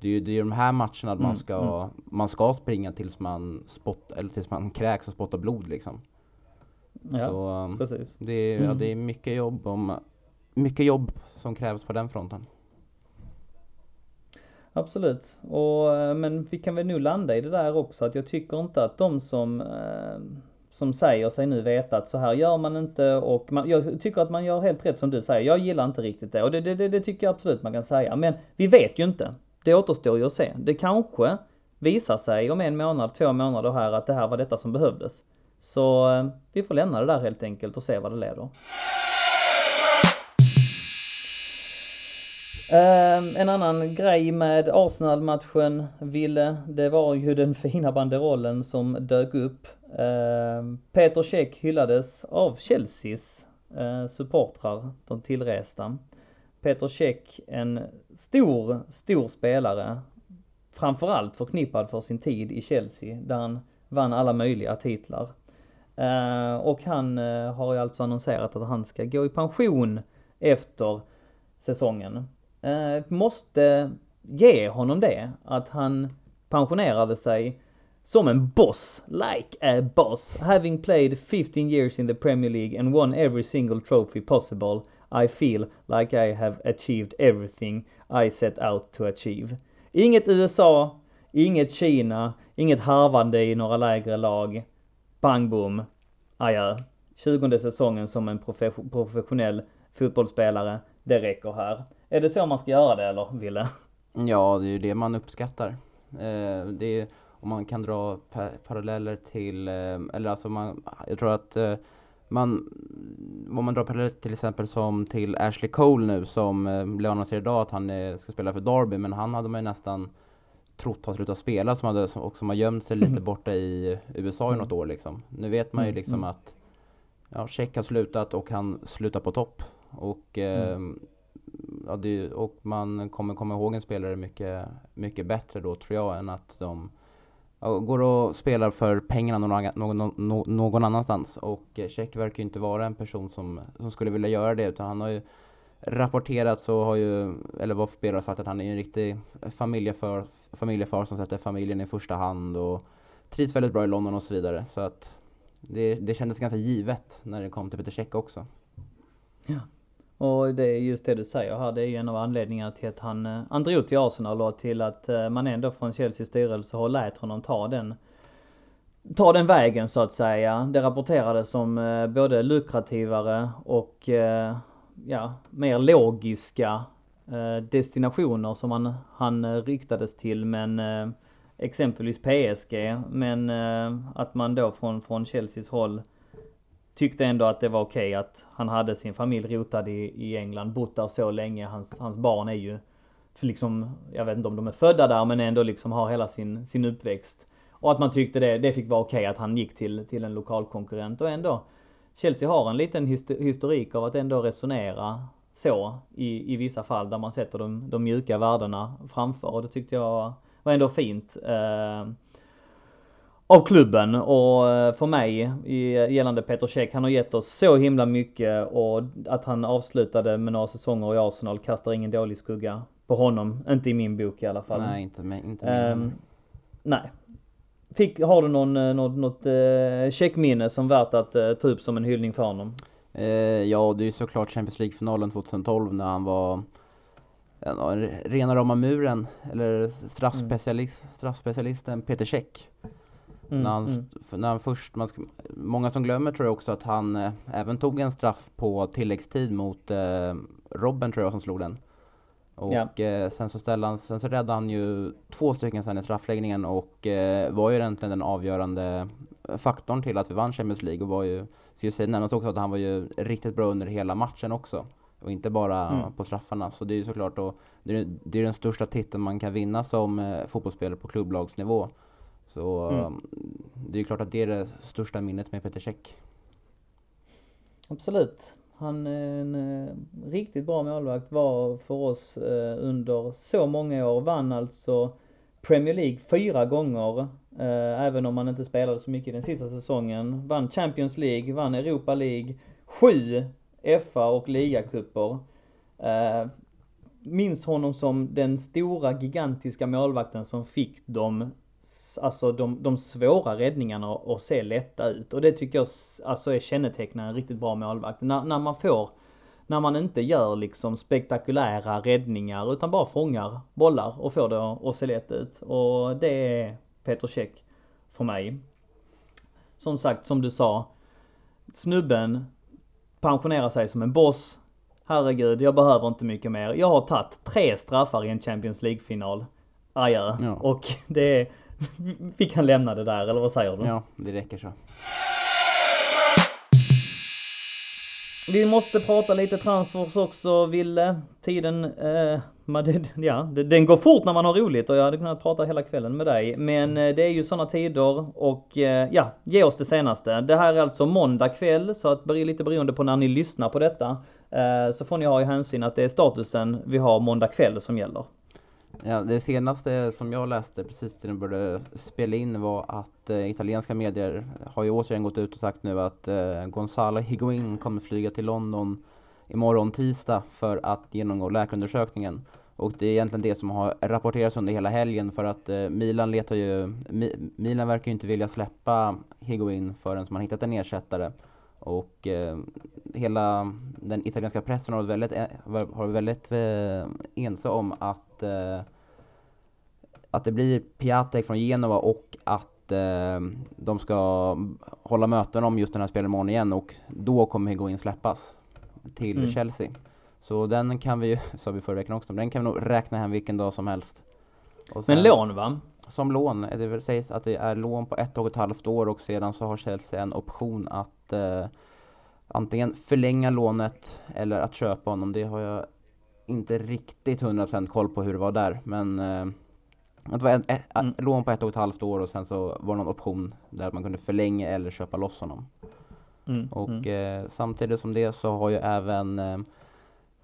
Det är ju det är de här matcherna mm, man, ska, mm. man ska springa tills man, spott, eller tills man kräks och spottar blod liksom. Ja, så, precis. Det är, mm. ja, det är mycket jobb, om, mycket jobb som krävs på den fronten. Absolut. Och, eh, men vi kan väl nu landa i det där också att jag tycker inte att de som eh, som säger sig nu veta att så här gör man inte och man, jag tycker att man gör helt rätt som du säger. Jag gillar inte riktigt det och det, det, det, tycker jag absolut man kan säga. Men vi vet ju inte. Det återstår ju att se. Det kanske visar sig om en månad, två månader här att det här var detta som behövdes. Så eh, vi får lämna det där helt enkelt och se vad det leder. Ehm, en annan grej med Arsenal-matchen, Ville, det var ju den fina banderollen som dök upp. Ehm, Peter Cech hyllades av Chelseas eh, supportrar, de tillresta. Peter Cech, en stor, stor spelare. Framförallt förknippad för sin tid i Chelsea, där han vann alla möjliga titlar. Uh, och han uh, har ju alltså annonserat att han ska gå i pension efter säsongen Eh, måste ge honom det. Att han pensionerade sig som en boss, like a boss. Having played 15 years in the Premier League and won every single trophy possible, I feel like I have achieved everything I set out to achieve. Inget USA, inget Kina, inget harvande i några lägre lag. Bang boom, adjö. 20 säsongen som en professionell fotbollsspelare, det räcker här. Är det så man ska göra det eller Ville? Ja, det är ju det man uppskattar. Eh, det är, om man kan dra paralleller till, eh, eller alltså man, jag tror att eh, man, om man drar paralleller till exempel som till Ashley Cole nu som eh, blev annonserad idag att han eh, ska spela för Derby men han hade man ju nästan trott har slutat spela som hade, och som har gömt sig lite borta i USA i något år liksom. Nu vet man ju mm, liksom mm. att ja, Check har slutat och han slutar på topp. Och eh, mm ja, det, och man kommer komma ihåg en spelare mycket, mycket bättre då tror jag än att de ja, går och spelar för pengarna någon, någon, någon annanstans. Och eh, Tjeck verkar ju inte vara en person som, som skulle vilja göra det utan han har ju rapporterat så har ju, eller vad spelare har sagt att han är en riktig familjefar, familjefar som sätter familjen i första hand och trivs väldigt bra i London och så vidare. Så att det, det kändes ganska givet när det kom till Peter Cech också. Ja. Och det är just det du säger här, det är ju en av anledningarna till att han, eh, han drog till Arsenal och till att eh, man ändå från Chelseas styrelse har lät honom ta den ta den vägen så att säga. Det rapporterades som eh, både lukrativare och ja, mer logiska destinationer som han, han riktades till men exempelvis PSG men att man då från, från Chelseas håll tyckte ändå att det var okej okay att han hade sin familj rotad i, i England, bott där så länge. Hans, hans barn är ju liksom, jag vet inte om de är födda där men ändå liksom har hela sin, sin uppväxt. Och att man tyckte det, det fick vara okej okay att han gick till, till en lokal konkurrent och ändå Chelsea har en liten historik av att ändå resonera så i, i vissa fall där man sätter de, de mjuka värdena framför och det tyckte jag var ändå fint. Eh, av klubben och eh, för mig gällande Peter Cech, han har gett oss så himla mycket och att han avslutade med några säsonger i Arsenal kastar ingen dålig skugga på honom. Inte i min bok i alla fall. Nej, inte med, inte med. Um, nej. Fick, har du någon, eh, något, något uh, checkminne som värt att uh, ta upp som en hyllning för honom? Uh, ja, det är ju såklart Champions League-finalen 2012 när han var rena rama muren, eller straffspecialist, mm. straffspecialisten Peter Cech. Mm, när, han, mm. när han först, man, många som glömmer tror jag också att han eh, även tog en straff på tilläggstid mot eh, Robben tror jag som slog den. Och ja. eh, sen så ställde han, sen så räddade han ju två stycken sen i straffläggningen och eh, var ju egentligen den avgörande faktorn till att vi vann Champions League och var ju, ska ju säga nämnas också att han var ju riktigt bra under hela matchen också. Och inte bara mm. på straffarna. Så det är ju såklart då, det är, det är den största titeln man kan vinna som eh, fotbollsspelare på klubblagsnivå. Så mm. Um, det är klart att det är det största minnet med Peter Cech. Absolut. Han är en eh, riktigt bra målvakt, var för oss eh, under så många år. Vann alltså Premier League fyra gånger, eh, även om han inte spelade så mycket den sista säsongen. Vann Champions League, vann Europa League, sju FA och ligacuper. Minns honom som den stora gigantiska målvakten som fick dem alltså de, de svåra räddningarna att se lätta ut. Och det tycker jag alltså är kännetecknande en riktigt bra målvakt. När, när man får, när man inte gör liksom spektakulära räddningar utan bara fångar bollar och får det att se lätt ut. Och det är Peter Käck för mig. Som sagt, som du sa, snubben pensionerar sig som en boss. Herregud, jag behöver inte mycket mer. Jag har tagit tre straffar i en Champions League-final. Adjö. Ja. Och det vi kan lämna det där, eller vad säger du? Ja, det räcker så. Vi måste prata lite transfers också, Ville. Tiden, eh, ja, den går fort när man har roligt och jag hade kunnat prata hela kvällen med dig. Men eh, det är ju sådana tider och eh, ja, ge oss det senaste. Det här är alltså måndag kväll, så att lite beroende på när ni lyssnar på detta, eh, så får ni ha i hänsyn att det är statusen vi har måndag kväll som gäller. Ja, det senaste som jag läste precis när den började spela in var att eh, italienska medier har ju återigen gått ut och sagt nu att eh, Gonzalo Higuin kommer flyga till London imorgon tisdag för att genomgå läkarundersökningen. Och det är egentligen det som har rapporterats under hela helgen för att eh, Milan letar ju, Mi Milan verkar ju inte vilja släppa Higuin förrän man hittat en ersättare. Och eh, hela den italienska pressen har varit väldigt, eh, har varit väldigt eh, ense om att, eh, att det blir Piatek från Genova och att eh, de ska hålla möten om just den här spelaren imorgon igen och då kommer Higuain släppas till mm. Chelsea. Så den kan vi ju, sa vi förra veckan också, den kan vi nog räkna hem vilken dag som helst. Sen, Men lån va? Som lån, det sägs att det är lån på ett och ett halvt år och sedan så har Chelsea en option att att eh, antingen förlänga lånet eller att köpa honom. Det har jag inte riktigt 100% koll på hur det var där. Men eh, det var ett, ett, mm. lån på ett och ett halvt år och sen så var det någon option där man kunde förlänga eller köpa loss honom. Mm. Och mm. Eh, samtidigt som det så har ju även eh,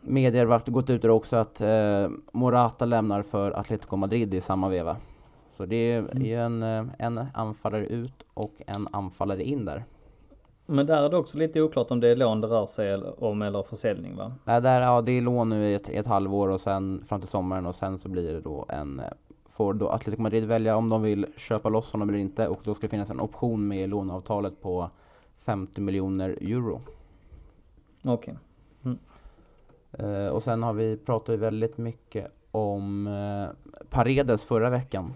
medier varit, gått ut också att eh, Morata lämnar för Atletico Madrid i samma veva. Så det är mm. en, eh, en anfallare ut och en anfallare in där. Men där är det också lite oklart om det är lån det rör sig om eller försäljning va? Nej, där, ja, det är lån nu i ett, ett halvår och sen fram till sommaren och sen så blir det då en eh, får då Atletico Madrid välja om de vill köpa loss honom eller inte och då ska det finnas en option med låneavtalet på 50 miljoner euro. Okej. Okay. Mm. Uh, och sen har vi pratat väldigt mycket om uh, Paredes förra veckan.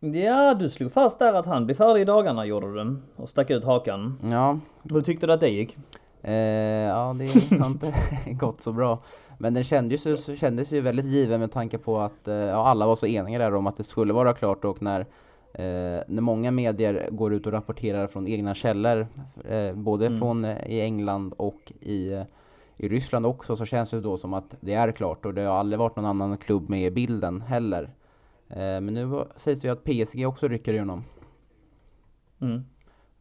Ja, du slog fast där att han blir färdig i dagarna gjorde du. Och stack ut hakan. Ja. Hur tyckte du att det gick? Uh, ja, det har inte gått så bra. Men den kändes ju, kändes ju väldigt given med tanke på att ja, alla var så eniga där om att det skulle vara klart och när Eh, när många medier går ut och rapporterar från egna källor, eh, både mm. från eh, i England och i, i Ryssland också, så känns det då som att det är klart och det har aldrig varit någon annan klubb med i bilden heller. Eh, men nu sägs det ju att PSG också rycker igenom. Mm.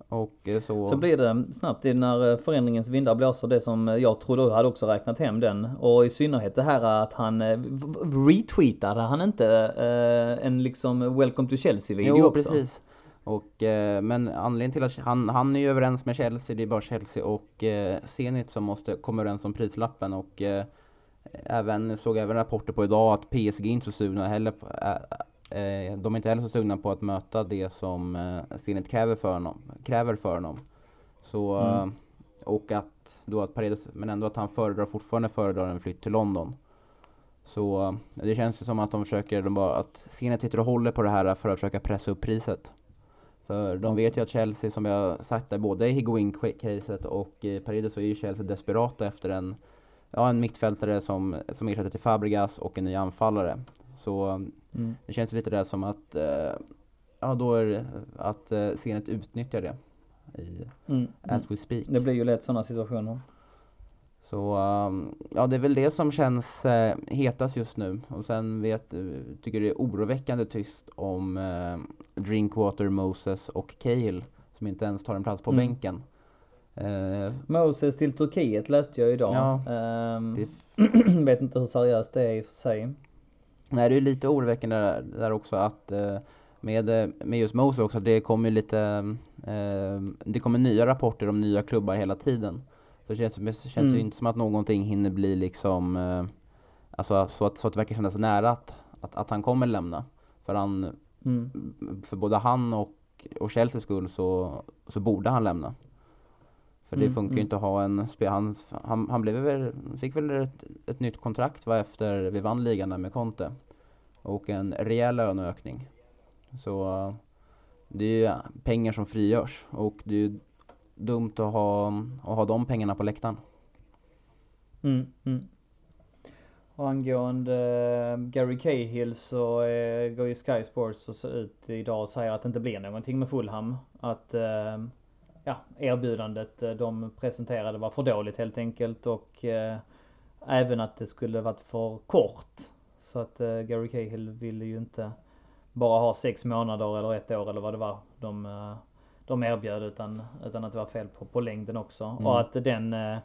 Och eh, så... så blir det snabbt när eh, förändringens vindar blåser det som eh, jag tror du hade också räknat hem den. Och i synnerhet det här att han retweetade han inte eh, en liksom Welcome to Chelsea video jo, också? precis. Och, eh, men anledningen till att han, han är ju överens med Chelsea, det är bara Chelsea och eh, Zenit som måste komma överens om prislappen och eh, även, såg även rapporter på idag att PSG inte så sugna heller eh, de är inte heller så sugna på att möta det som eh, Zenit kräver för honom. Kräver för honom. Så, mm. Eh, och att då att Paredes, men ändå att han föredrar fortfarande föredrar en flytt till London. Så eh, det känns ju som att de försöker, de bara, att Zenit sitter och håller på det här för att försöka pressa upp priset. För de vet ju att Chelsea, som jag sagt, där både i Higuain-caset och i Paredes så är ju Chelsea desperata efter en, ja, en mittfältare som, som ersätter till Fabregas och en ny anfallare. Så Mm. Det känns lite där som att, eh, ja då är att eh, Zenit utnyttjar det i, mm. as we speak. Det blir ju lätt sådana situationer. Så um, ja, det är väl det som känns eh, hetast just nu. Och sen vet, tycker det är oroväckande tyst om eh, Drinkwater, Moses och Cahill som inte ens tar en plats på mm. bänken. Eh, Moses till Turkiet läste jag idag. Ja, um, vet inte hur seriöst det är i och för sig. Nej, det är lite oroväckande där, där också att eh, med, med just Moses också, det kommer lite, eh, det kommer nya rapporter om nya klubbar hela tiden. Så det känns, det känns mm. ju inte som att någonting hinner bli liksom, eh, alltså så att, så att det verkar kännas nära att, att, att han kommer lämna. För han, mm. för både han och, och Chelseas skull så, så borde han lämna. För det mm, funkar ju mm. inte att ha en spelare, han, han, han blev väl, fick väl ett, ett nytt kontrakt va, efter vi vann ligan där med Conte. Och en rejäl löneökning. Så det är ju pengar som frigörs och det är ju dumt att ha, att ha de pengarna på läktaren. Mm, mm. Och angående uh, Gary Cahill så uh, går ju Sky Sports ut idag och säger att det inte blir någonting med Fulham. Att uh, ja, erbjudandet eh, de presenterade var för dåligt helt enkelt och eh, även att det skulle varit för kort. Så att eh, Gary Cahill ville ju inte bara ha sex månader eller ett år eller vad det var de, eh, de erbjöd utan, utan att det var fel på, på längden också. Mm. Och att den, eh,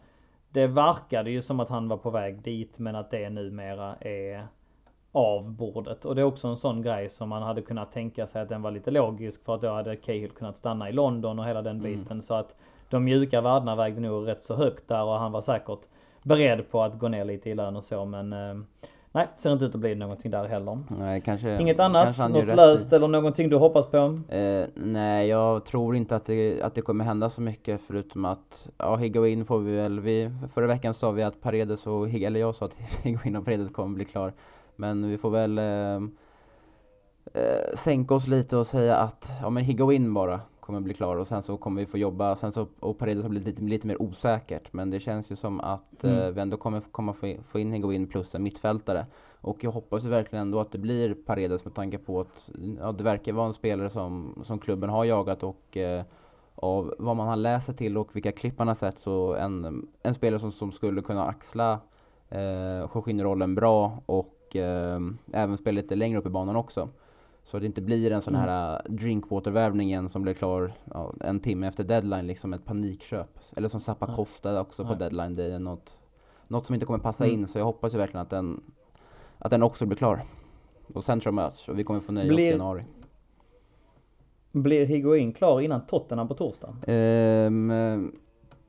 det verkade ju som att han var på väg dit men att det numera är av bordet. Och det är också en sån grej som man hade kunnat tänka sig att den var lite logisk för att då hade Cahill kunnat stanna i London och hela den mm. biten. Mm. Så att de mjuka värdena vägde nog rätt så högt där och han var säkert beredd på att gå ner lite i lön och så men eh, Nej, ser inte ut att bli någonting där heller. Nej, kanske, Inget annat? Något löst eller någonting du hoppas på? Eh, nej, jag tror inte att det, att det kommer hända så mycket förutom att, ja, Higuain får vi väl, vi, förra veckan sa vi att Paredes och, eller jag sa att Higuain och Paredes kommer bli klar. Men vi får väl eh, eh, sänka oss lite och säga att ja men Higuain bara kommer bli klar och sen så kommer vi få jobba, sen så, och Paredes har blivit lite, lite mer osäkert men det känns ju som att mm. eh, vi ändå kommer komma få, få in Higuain plus en mittfältare och jag hoppas ju verkligen ändå att det blir Paredes med tanke på att ja, det verkar vara en spelare som, som klubben har jagat och eh, av vad man har läst sig till och vilka klipp man har sett så en, en spelare som, som skulle kunna axla eh, Jorginho-rollen bra och eh, även spela lite längre upp i banan också. Så att det inte blir en sån här mm. Eh, drinkwater-värvning igen som blir klar ja, en timme efter deadline, liksom ett panikköp. Eller som Zappa. Costa också ja. på deadline, är något, något som inte kommer passa mm. in. Så jag hoppas ju verkligen att den, att den också blir klar. Och sen tror jag möts och vi kommer få nöja blir... oss i januari. Blir Higuain klar innan Tottenham på torsdag? Um,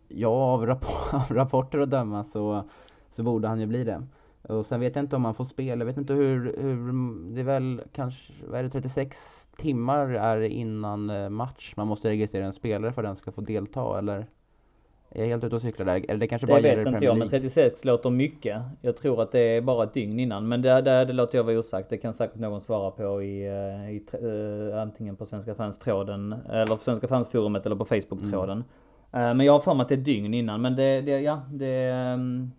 ja, av, rapp av rapporter att döma så, så borde han ju bli det. Och sen vet jag inte om han får spela, jag vet inte hur, hur det är väl kanske, vad är det, 36 timmar är innan eh, match man måste registrera en spelare för att den ska få delta eller? Är jag helt ute och cyklar där? Eller det kanske bara gäller Det vet inte jag, men 36 låter mycket. Jag tror att det är bara ett dygn innan. Men det, det, det låter jag vara osagt. Det kan säkert någon svara på i, eh, i, uh, antingen på Svenska fans-tråden eller på Svenska fans-forumet eller på Facebook-tråden. Mm. Uh, men jag har för mig att det är dygn innan. Men det, det ja, det, um,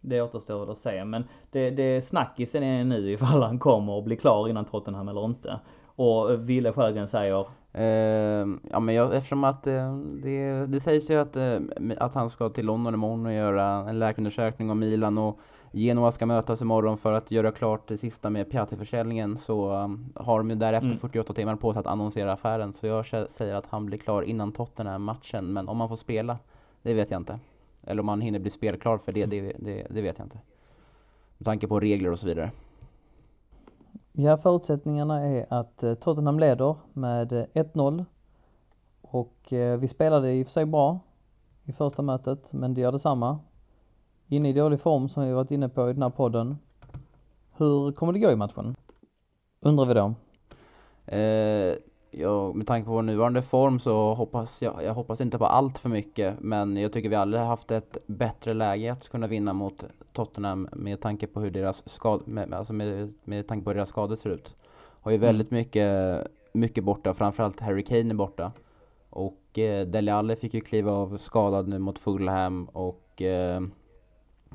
det återstår väl att se. Men det, det snackisen är nu ifall han kommer och blir klar innan Tottenham eller inte. Och Ville Sjögren säger Eh, ja men jag, eftersom att eh, det, det sägs ju att, eh, att han ska till London imorgon och göra en läkarundersökning om Milan och Genoa ska mötas imorgon för att göra klart det sista med Piatti-försäljningen så um, har de ju därefter mm. 48 timmar på sig att annonsera affären så jag säger att han blir klar innan Tottenham-matchen men om han får spela, det vet jag inte. Eller om han hinner bli spelklar för det, det, det, det vet jag inte. Med tanke på regler och så vidare. Ja, förutsättningarna är att eh, Tottenham leder med 1-0 eh, och eh, vi spelade i och för sig bra i första mötet, men det gör detsamma. Inne i dålig form som vi varit inne på i den här podden. Hur kommer det gå i matchen? Undrar vi då. Eh, ja, med tanke på vår nuvarande form så hoppas jag, jag hoppas inte på allt för mycket, men jag tycker vi aldrig haft ett bättre läge att kunna vinna mot Tottenham med tanke på hur deras skad, med, alltså med, med tanke på hur deras skador ser ut. Har ju mm. väldigt mycket, mycket borta, framförallt Harry Kane är borta. Och eh, Dele Alli fick ju kliva av skadad nu mot Fulham och eh,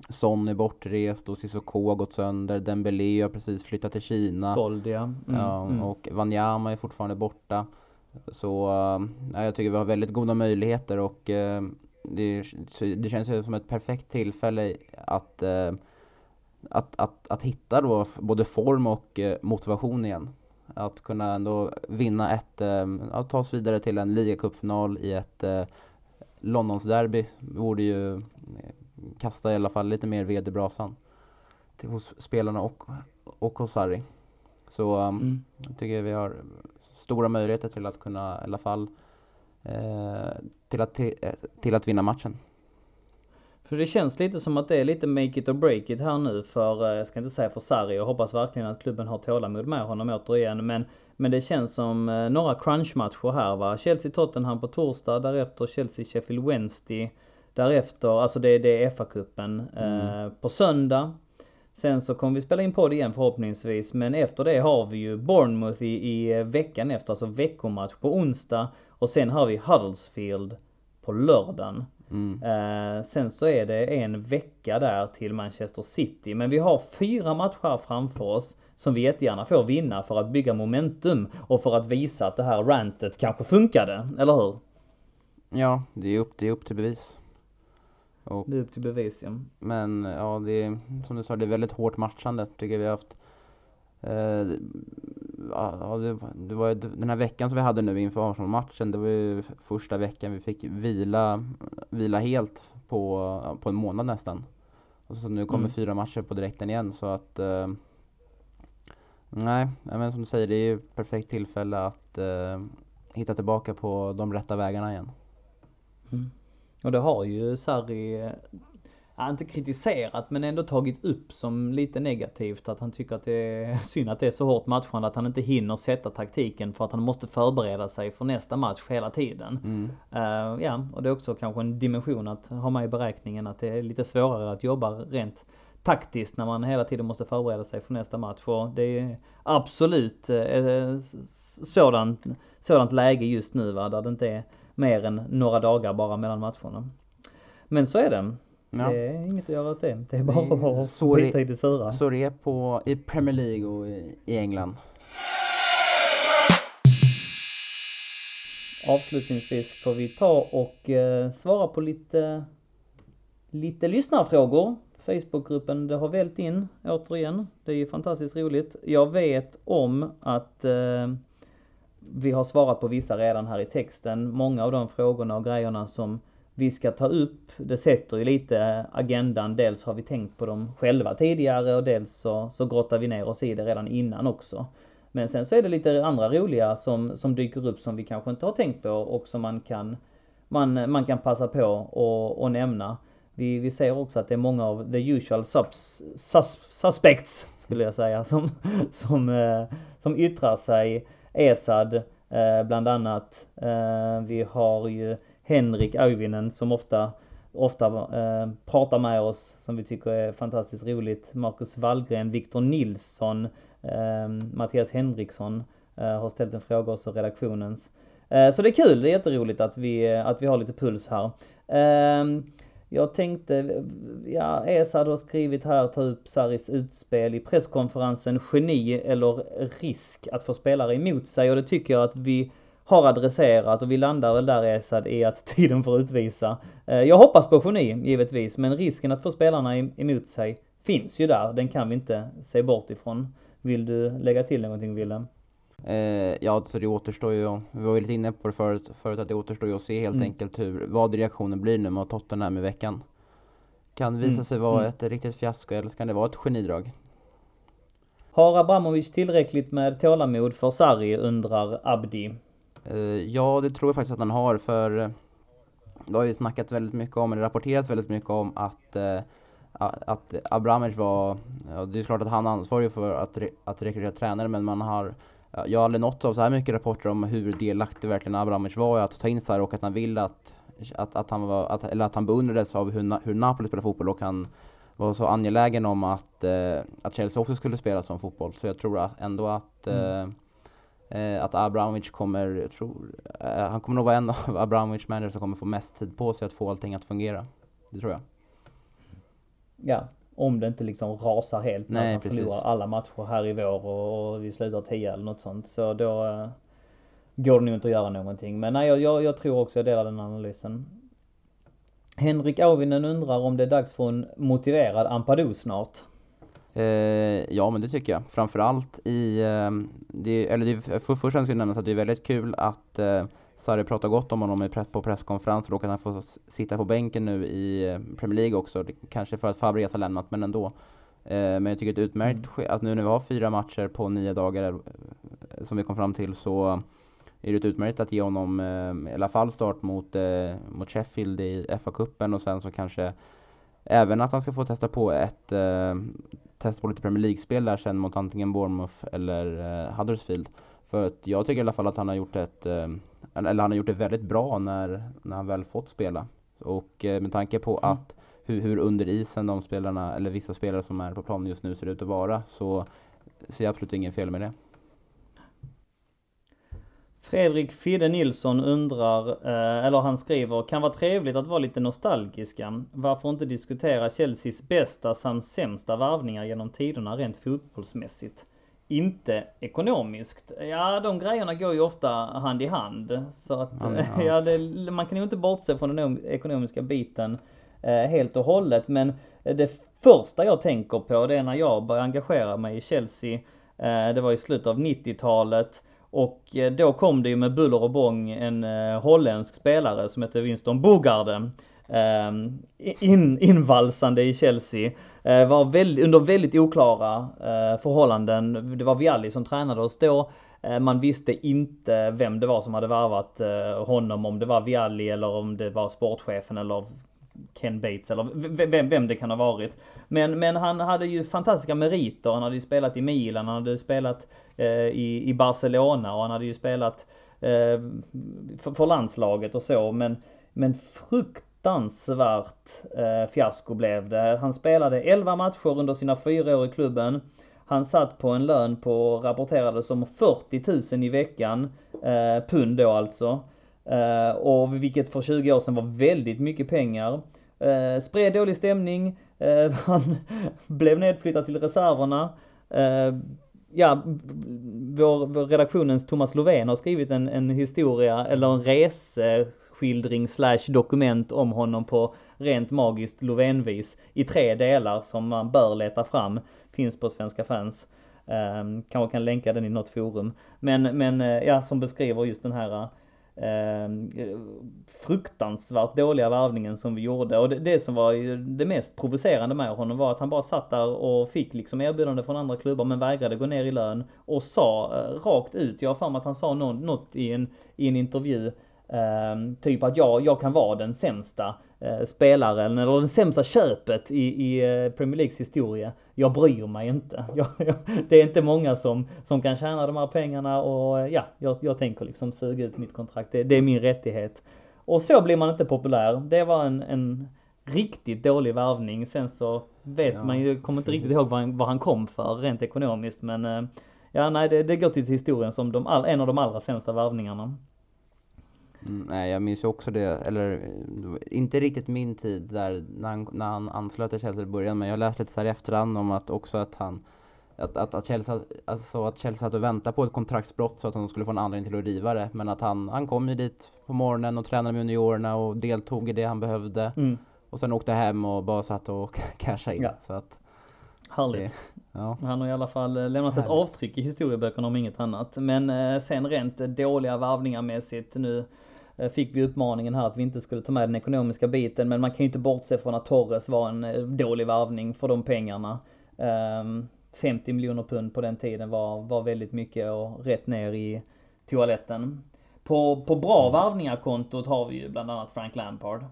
Son är bortrest och Cissoko har gått sönder, Dembélé har precis flyttat till Kina. Såld ja. Mm, ja mm. Och Wanyama är fortfarande borta. Så äh, jag tycker vi har väldigt goda möjligheter och äh, det, det känns ju som ett perfekt tillfälle att, äh, att, att, att hitta då både form och motivation igen. Att kunna ändå vinna ett, att ta oss vidare till en ligacupfinal i ett Londonsderby vore ju kasta i alla fall lite mer ved i brasan hos spelarna och, och hos Sarri. Så um, mm. jag tycker vi har stora möjligheter till att kunna i alla fall eh, till, att, till, eh, till att vinna matchen. För det känns lite som att det är lite make it or break it här nu för, eh, jag ska inte säga för Sarri, jag hoppas verkligen att klubben har tålamod med honom återigen. Men, men det känns som eh, några crunchmatcher här va. Chelsea-Tottenham på torsdag, därefter Chelsea-Sheffield Wednesday. Därefter, alltså det, det är FA-cupen mm. eh, på söndag. Sen så kommer vi spela in på det igen förhoppningsvis. Men efter det har vi ju Bournemouth i, i veckan efter, alltså veckomatch på onsdag. Och sen har vi Huddersfield på lördagen. Mm. Eh, sen så är det en vecka där till Manchester City. Men vi har fyra matcher framför oss som vi jättegärna får vinna för att bygga momentum och för att visa att det här rantet kanske funkade, eller hur? Ja, det är upp, det är upp till bevis. Och, det är upp till bevis ja. Men ja, det är som du sa, det är väldigt hårt matchande tycker vi har haft. Eh, ja, det, det var den här veckan som vi hade nu inför Arsenal-matchen, det var ju första veckan vi fick vila, vila helt på, på en månad nästan. Och så nu kommer mm. fyra matcher på direkten igen så att eh, Nej, men som du säger, det är ju perfekt tillfälle att eh, hitta tillbaka på de rätta vägarna igen. Mm. Och det har ju Sarri, ja, inte kritiserat men ändå tagit upp som lite negativt att han tycker att det är synd att det är så hårt matchande att han inte hinner sätta taktiken för att han måste förbereda sig för nästa match hela tiden. Mm. Uh, ja, och det är också kanske en dimension att ha med i beräkningen att det är lite svårare att jobba rent taktiskt när man hela tiden måste förbereda sig för nästa match. Och det är absolut eh, sådant, sådant läge just nu va, där det inte är mer än några dagar bara mellan matcherna. Men så är det. Ja. Det är inget att göra åt det. Det är bara att skita i det sura. Så det är på, i Premier League och i, i England. Avslutningsvis får vi ta och eh, svara på lite, lite lyssnarfrågor. Facebookgruppen, det har vält in återigen. Det är ju fantastiskt roligt. Jag vet om att eh, vi har svarat på vissa redan här i texten. Många av de frågorna och grejerna som vi ska ta upp, det sätter ju lite agendan. Dels har vi tänkt på dem själva tidigare och dels så, så grottar vi ner oss i det redan innan också. Men sen så är det lite andra roliga som, som dyker upp som vi kanske inte har tänkt på och som man kan, man, man kan passa på och, och nämna. Vi, vi ser också att det är många av the usual subs, sus, suspects skulle jag säga som, som, eh, som yttrar sig. Esad eh, bland annat. Eh, vi har ju Henrik Öivinen som ofta ofta eh, pratar med oss som vi tycker är fantastiskt roligt. Marcus Wallgren, Viktor Nilsson, eh, Mattias Henriksson eh, har ställt en fråga också, redaktionens. Eh, så det är kul, det är jätteroligt att vi, att vi har lite puls här. Eh, jag tänkte, ja Esad har skrivit här, ta upp Saris utspel i presskonferensen, geni eller risk att få spelare emot sig och det tycker jag att vi har adresserat och vi landar väl där Esad i att tiden får utvisa. Eh, jag hoppas på geni givetvis, men risken att få spelarna emot sig finns ju där. Den kan vi inte se bort ifrån. Vill du lägga till någonting Willem? Eh, ja, så det återstår ju, vi var ju lite inne på det förut, förut att det återstår ju att se helt mm. enkelt hur, vad reaktionen blir nu med Tottenham i veckan. Kan det visa mm. sig vara mm. ett riktigt fiasko eller kan det vara ett genidrag? Har Abramovic tillräckligt med tålamod för Sarri undrar Abdi. Eh, ja, det tror jag faktiskt att han har för eh, det har ju snackats väldigt mycket om, eller rapporterats väldigt mycket om att eh, att Abramovic var, ja, det är klart att han ansvarig för att, re, att rekrytera tränare men man har jag har aldrig nåtts av så här mycket rapporter om hur delaktig verkligen Abramovic var i att ta in Sarri och att han ville att, att, att han var, att, eller att han beundrades av hur, hur Napoli spelar fotboll och han var så angelägen om att, eh, att Chelsea också skulle spela som fotboll. Så jag tror att ändå att mm. eh, att Abramovic kommer, jag tror, eh, han kommer nog vara en av Abramovic managers som kommer få mest tid på sig att få allting att fungera. Det tror jag. Ja, om det inte liksom rasar helt när man förlorar alla matcher här i vår och, vi slutar 10 eller något sånt. Så då uh, går det nog inte att göra någonting. Men nej, jag, jag, jag tror också jag delar den analysen. Henrik Auvinen undrar om det är dags för en motiverad Ampadu snart? Eh, ja men det tycker jag. Framförallt i, eh, det, eller det, för, först ska nämnas att det är väldigt kul att eh, Sarri pratar gott om honom på presskonferens och då kan han få sitta på bänken nu i eh, Premier League också. Kanske för att Fabregas har lämnat, men ändå. Eh, men jag tycker det är utmärkt mm. att nu när vi har fyra matcher på nio dagar eh, som vi kom fram till så är det utmärkt att ge honom i alla fall start mot, mot Sheffield i FA-cupen och sen så kanske även att han ska få testa på ett testa på lite Premier League-spel där sen mot antingen Bournemouth eller Huddersfield. För att jag tycker i alla fall att han har gjort ett eller han har gjort det väldigt bra när, när han väl fått spela. Och eh, med tanke på mm. att hur, hur, under isen de spelarna, eller vissa spelare som är på planen just nu ser ut att vara, så ser jag absolut ingen fel med det. Fredrik Fidde Nilsson undrar, eh, eller han skriver, kan vara trevligt att vara lite nostalgiska. Varför inte diskutera Chelseas bästa samt sämsta varvningar genom tiderna rent fotbollsmässigt? Inte ekonomiskt. Ja, de grejerna går ju ofta hand i hand. Så att, ja, ja. ja det, man kan ju inte bortse från den ekonomiska biten eh, helt och hållet. Men det första jag tänker på det är när jag började engagera mig i Chelsea. Eh, det var i slutet av 90-talet. Och eh, då kom det ju med buller och bång en eh, holländsk spelare som heter Winston Bogarde. Ehm, in, invalsande i Chelsea. Eh, var väldigt, under väldigt oklara eh, förhållanden. Det var Vialli som tränade oss då. Eh, man visste inte vem det var som hade värvat honom, om det var Vialli eller om det var sportchefen eller Ken Bates eller vem, vem det kan ha varit. Men, men han hade ju fantastiska meriter. Han hade ju spelat i Milan, han hade spelat eh, i, i Barcelona och han hade ju spelat eh, för, för landslaget och så. Men, men frukt fruktansvärt eh, fiasko blev det. Han spelade 11 matcher under sina fyra år i klubben. Han satt på en lön på, rapporterades som 40 000 i veckan, eh, pund då alltså. Eh, och vilket för 20 år sedan var väldigt mycket pengar. Eh, spred dålig stämning, eh, han blev nedflyttad till reserverna. Eh, Ja, vår, vår redaktionens Thomas Lovén har skrivit en, en historia, eller en reseskildring slash dokument om honom på rent magiskt Lovénvis i tre delar som man bör leta fram. Finns på Svenska fans. Um, kanske kan länka den i något forum. Men, men eh, ja, som beskriver just den här eh, eh, fruktansvärt dåliga värvningen som vi gjorde. Och det, det som var det mest provocerande med honom var att han bara satt där och fick liksom erbjudande från andra klubbar men vägrade gå ner i lön och sa eh, rakt ut, jag har för mig att han sa något, något i, en, i en intervju typ att jag, jag kan vara den sämsta uh, spelaren eller det sämsta köpet i, i uh, Premier Leagues historia. Jag bryr mig inte. Jag, jag, det är inte många som, som kan tjäna de här pengarna och uh, ja, jag, jag tänker liksom suga ut mitt kontrakt. Det, det, är min rättighet. Och så blir man inte populär. Det var en, en riktigt dålig värvning. Sen så vet ja, man ju, kommer inte riktigt ihåg vad han, vad han kom för rent ekonomiskt men ja nej det, det går till historien som de all, en av de allra sämsta värvningarna. Mm, nej, jag minns ju också det, eller inte riktigt min tid där när han, när han anslöt till Chelsea i början, men jag läste lite så här i efterhand om att också att han att, att, att, Chelsea, alltså att Chelsea hade väntat på ett kontraktsbrott så att han skulle få en anledning till att riva det. Men att han, han kom ju dit på morgonen och tränade med juniorerna och deltog i det han behövde. Mm. Och sen åkte hem och bara satt och cashade in. Ja. Så att, Härligt. Det, ja. Han har i alla fall eh, lämnat Härligt. ett avtryck i historieböckerna om inget annat. Men eh, sen rent dåliga varvningar mässigt nu fick vi uppmaningen här att vi inte skulle ta med den ekonomiska biten men man kan ju inte bortse från att Torres var en eh, dålig varvning för de pengarna. 50 ehm, miljoner pund på den tiden var, var väldigt mycket och rätt ner i toaletten. På, på bra mm. varvningar-kontot har vi ju bland annat Frank Lampard.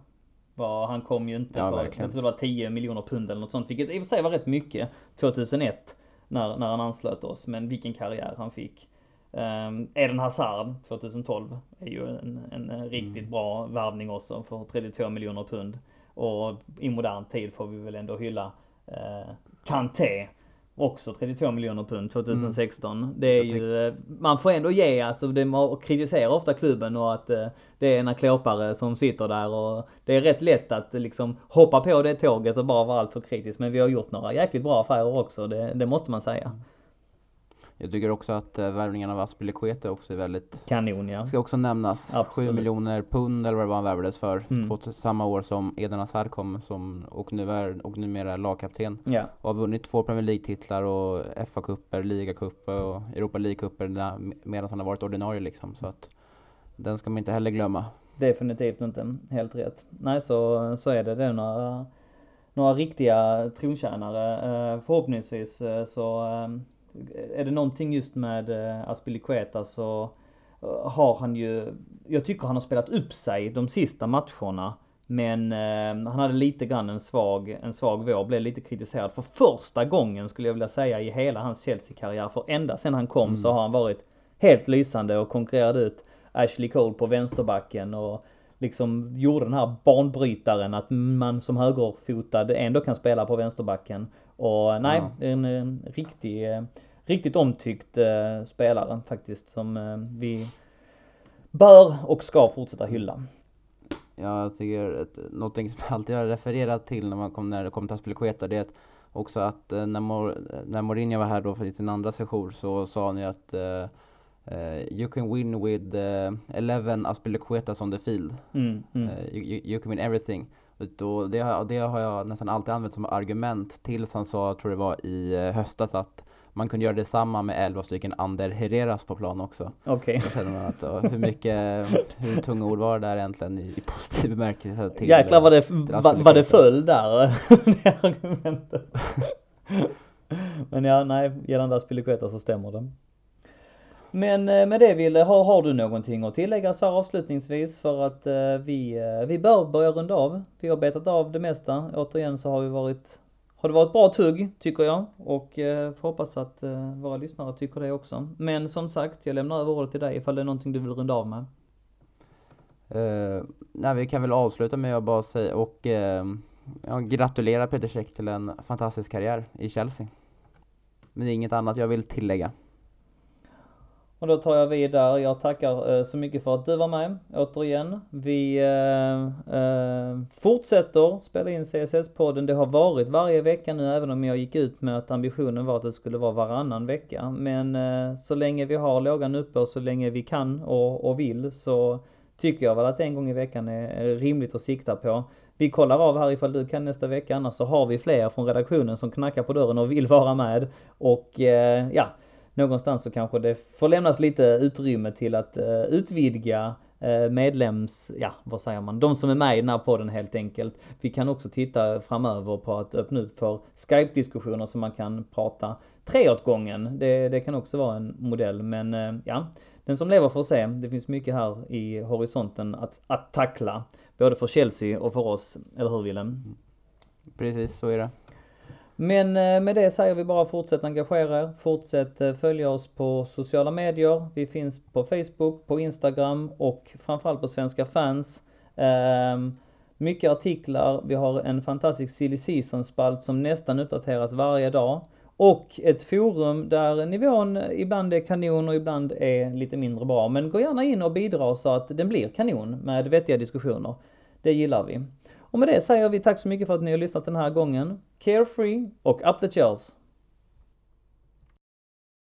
Var, han kom ju inte ja, för, verkligen. jag tror det var 10 miljoner pund eller något sånt, vilket i och för sig var rätt mycket 2001 när, när han anslöt oss, men vilken karriär han fick. Um, Eden Hazard 2012 är ju en, en, riktigt mm. bra värvning också för 32 miljoner pund. Och i modern tid får vi väl ändå hylla uh, Kanté. Också 32 miljoner pund 2016. Mm. Det är ju, eh, man får ändå ge alltså, det, man kritiserar ofta klubben och att uh, det är en klåpare som sitter där och det är rätt lätt att liksom hoppa på det tåget och bara vara alltför kritisk. Men vi har gjort några jäkligt bra affärer också, det, det måste man säga. Jag tycker också att äh, värvningen av Aspilicueta också är väldigt Kanon ja. Ska också nämnas. Absolut. 7 miljoner pund eller vad det var han värvades för. Mm. Två, samma år som Eden Hazard kom som, och nu är och numera är lagkapten. Ja. Och har vunnit två Premier League-titlar och FA-cuper, ligacuper och Europa League-cuper medan han har varit ordinarie liksom. Så att den ska man inte heller glömma. Definitivt inte, helt rätt. Nej så, så är det. Det är några, några riktiga trontjänare. Eh, förhoppningsvis eh, så är det någonting just med eh, Aspilicueta så eh, har han ju, jag tycker han har spelat upp sig de sista matcherna. Men eh, han hade lite grann en svag, en svag vår, blev lite kritiserad för första gången skulle jag vilja säga i hela hans Chelsea-karriär. För ända sedan han kom mm. så har han varit helt lysande och konkurrerat ut Ashley Cole på vänsterbacken och liksom gjorde den här banbrytaren att man som högerfotad ändå kan spela på vänsterbacken. Och nej, ja. en, en riktig, riktigt omtyckt eh, spelare faktiskt som eh, vi bör och ska fortsätta hylla. Ja, jag tycker att någonting som jag alltid har refererat till när man kom, när det kommer till Aspilicueta det är att också att eh, när, Mor när Mourinho var här då för sin andra session så sa ni att uh, Uh, you can win with uh, 11 Aspilicuetas on the field. Mm, mm. Uh, you, you, can win everything. Och det, har, det har jag nästan alltid använt som argument tills han sa, tror det var i höstas, att man kunde göra detsamma med 11 stycken Ander Herreras på plan också. Okej. Okay. Hur mycket, hur tunga ord var det där egentligen i, i positiv bemärkelse till Jäklar vad det, vad, vad det föll där, det argumentet. Men ja, nej, gällande Aspilicueta så stämmer det. Men eh, med det Ville, har, har du någonting att tillägga så här avslutningsvis för att eh, vi, eh, vi bör börja runda av. Vi har betat av det mesta. Återigen så har vi varit, har det varit bra tugg tycker jag och eh, får hoppas att eh, våra lyssnare tycker det också. Men som sagt, jag lämnar över ordet till dig ifall det är någonting du vill runda av med. Uh, nej, vi kan väl avsluta med att bara säga och uh, ja, gratulera Peter Käck till en fantastisk karriär i Chelsea. Men det är inget annat jag vill tillägga. Och då tar jag vid där. Jag tackar eh, så mycket för att du var med återigen. Vi eh, eh, fortsätter spela in CSS-podden. Det har varit varje vecka nu även om jag gick ut med att ambitionen var att det skulle vara varannan vecka. Men eh, så länge vi har lågan uppe och så länge vi kan och, och vill så tycker jag väl att en gång i veckan är rimligt att sikta på. Vi kollar av här ifall du kan nästa vecka annars så har vi fler från redaktionen som knackar på dörren och vill vara med. Och eh, ja, någonstans så kanske det får lämnas lite utrymme till att eh, utvidga eh, medlems, ja vad säger man, de som är med i den här podden helt enkelt. Vi kan också titta framöver på att öppna upp för Skype-diskussioner så man kan prata tre åt gången. Det, det kan också vara en modell men eh, ja, den som lever får se. Det finns mycket här i horisonten att, att tackla. Både för Chelsea och för oss, eller hur Willem? Mm. Precis, så är det. Men eh, med det säger vi bara fortsätt engagera er, fortsätt eh, följa oss på sociala medier. Vi finns på Facebook, på Instagram och framförallt på Svenska fans. Ehm, mycket artiklar, vi har en fantastisk silly season spalt som nästan uppdateras varje dag. Och ett forum där nivån ibland är kanon och ibland är lite mindre bra. Men gå gärna in och bidra så att den blir kanon med vettiga diskussioner. Det gillar vi. Och med det säger vi tack så mycket för att ni har lyssnat den här gången. Carefree och up the chairs!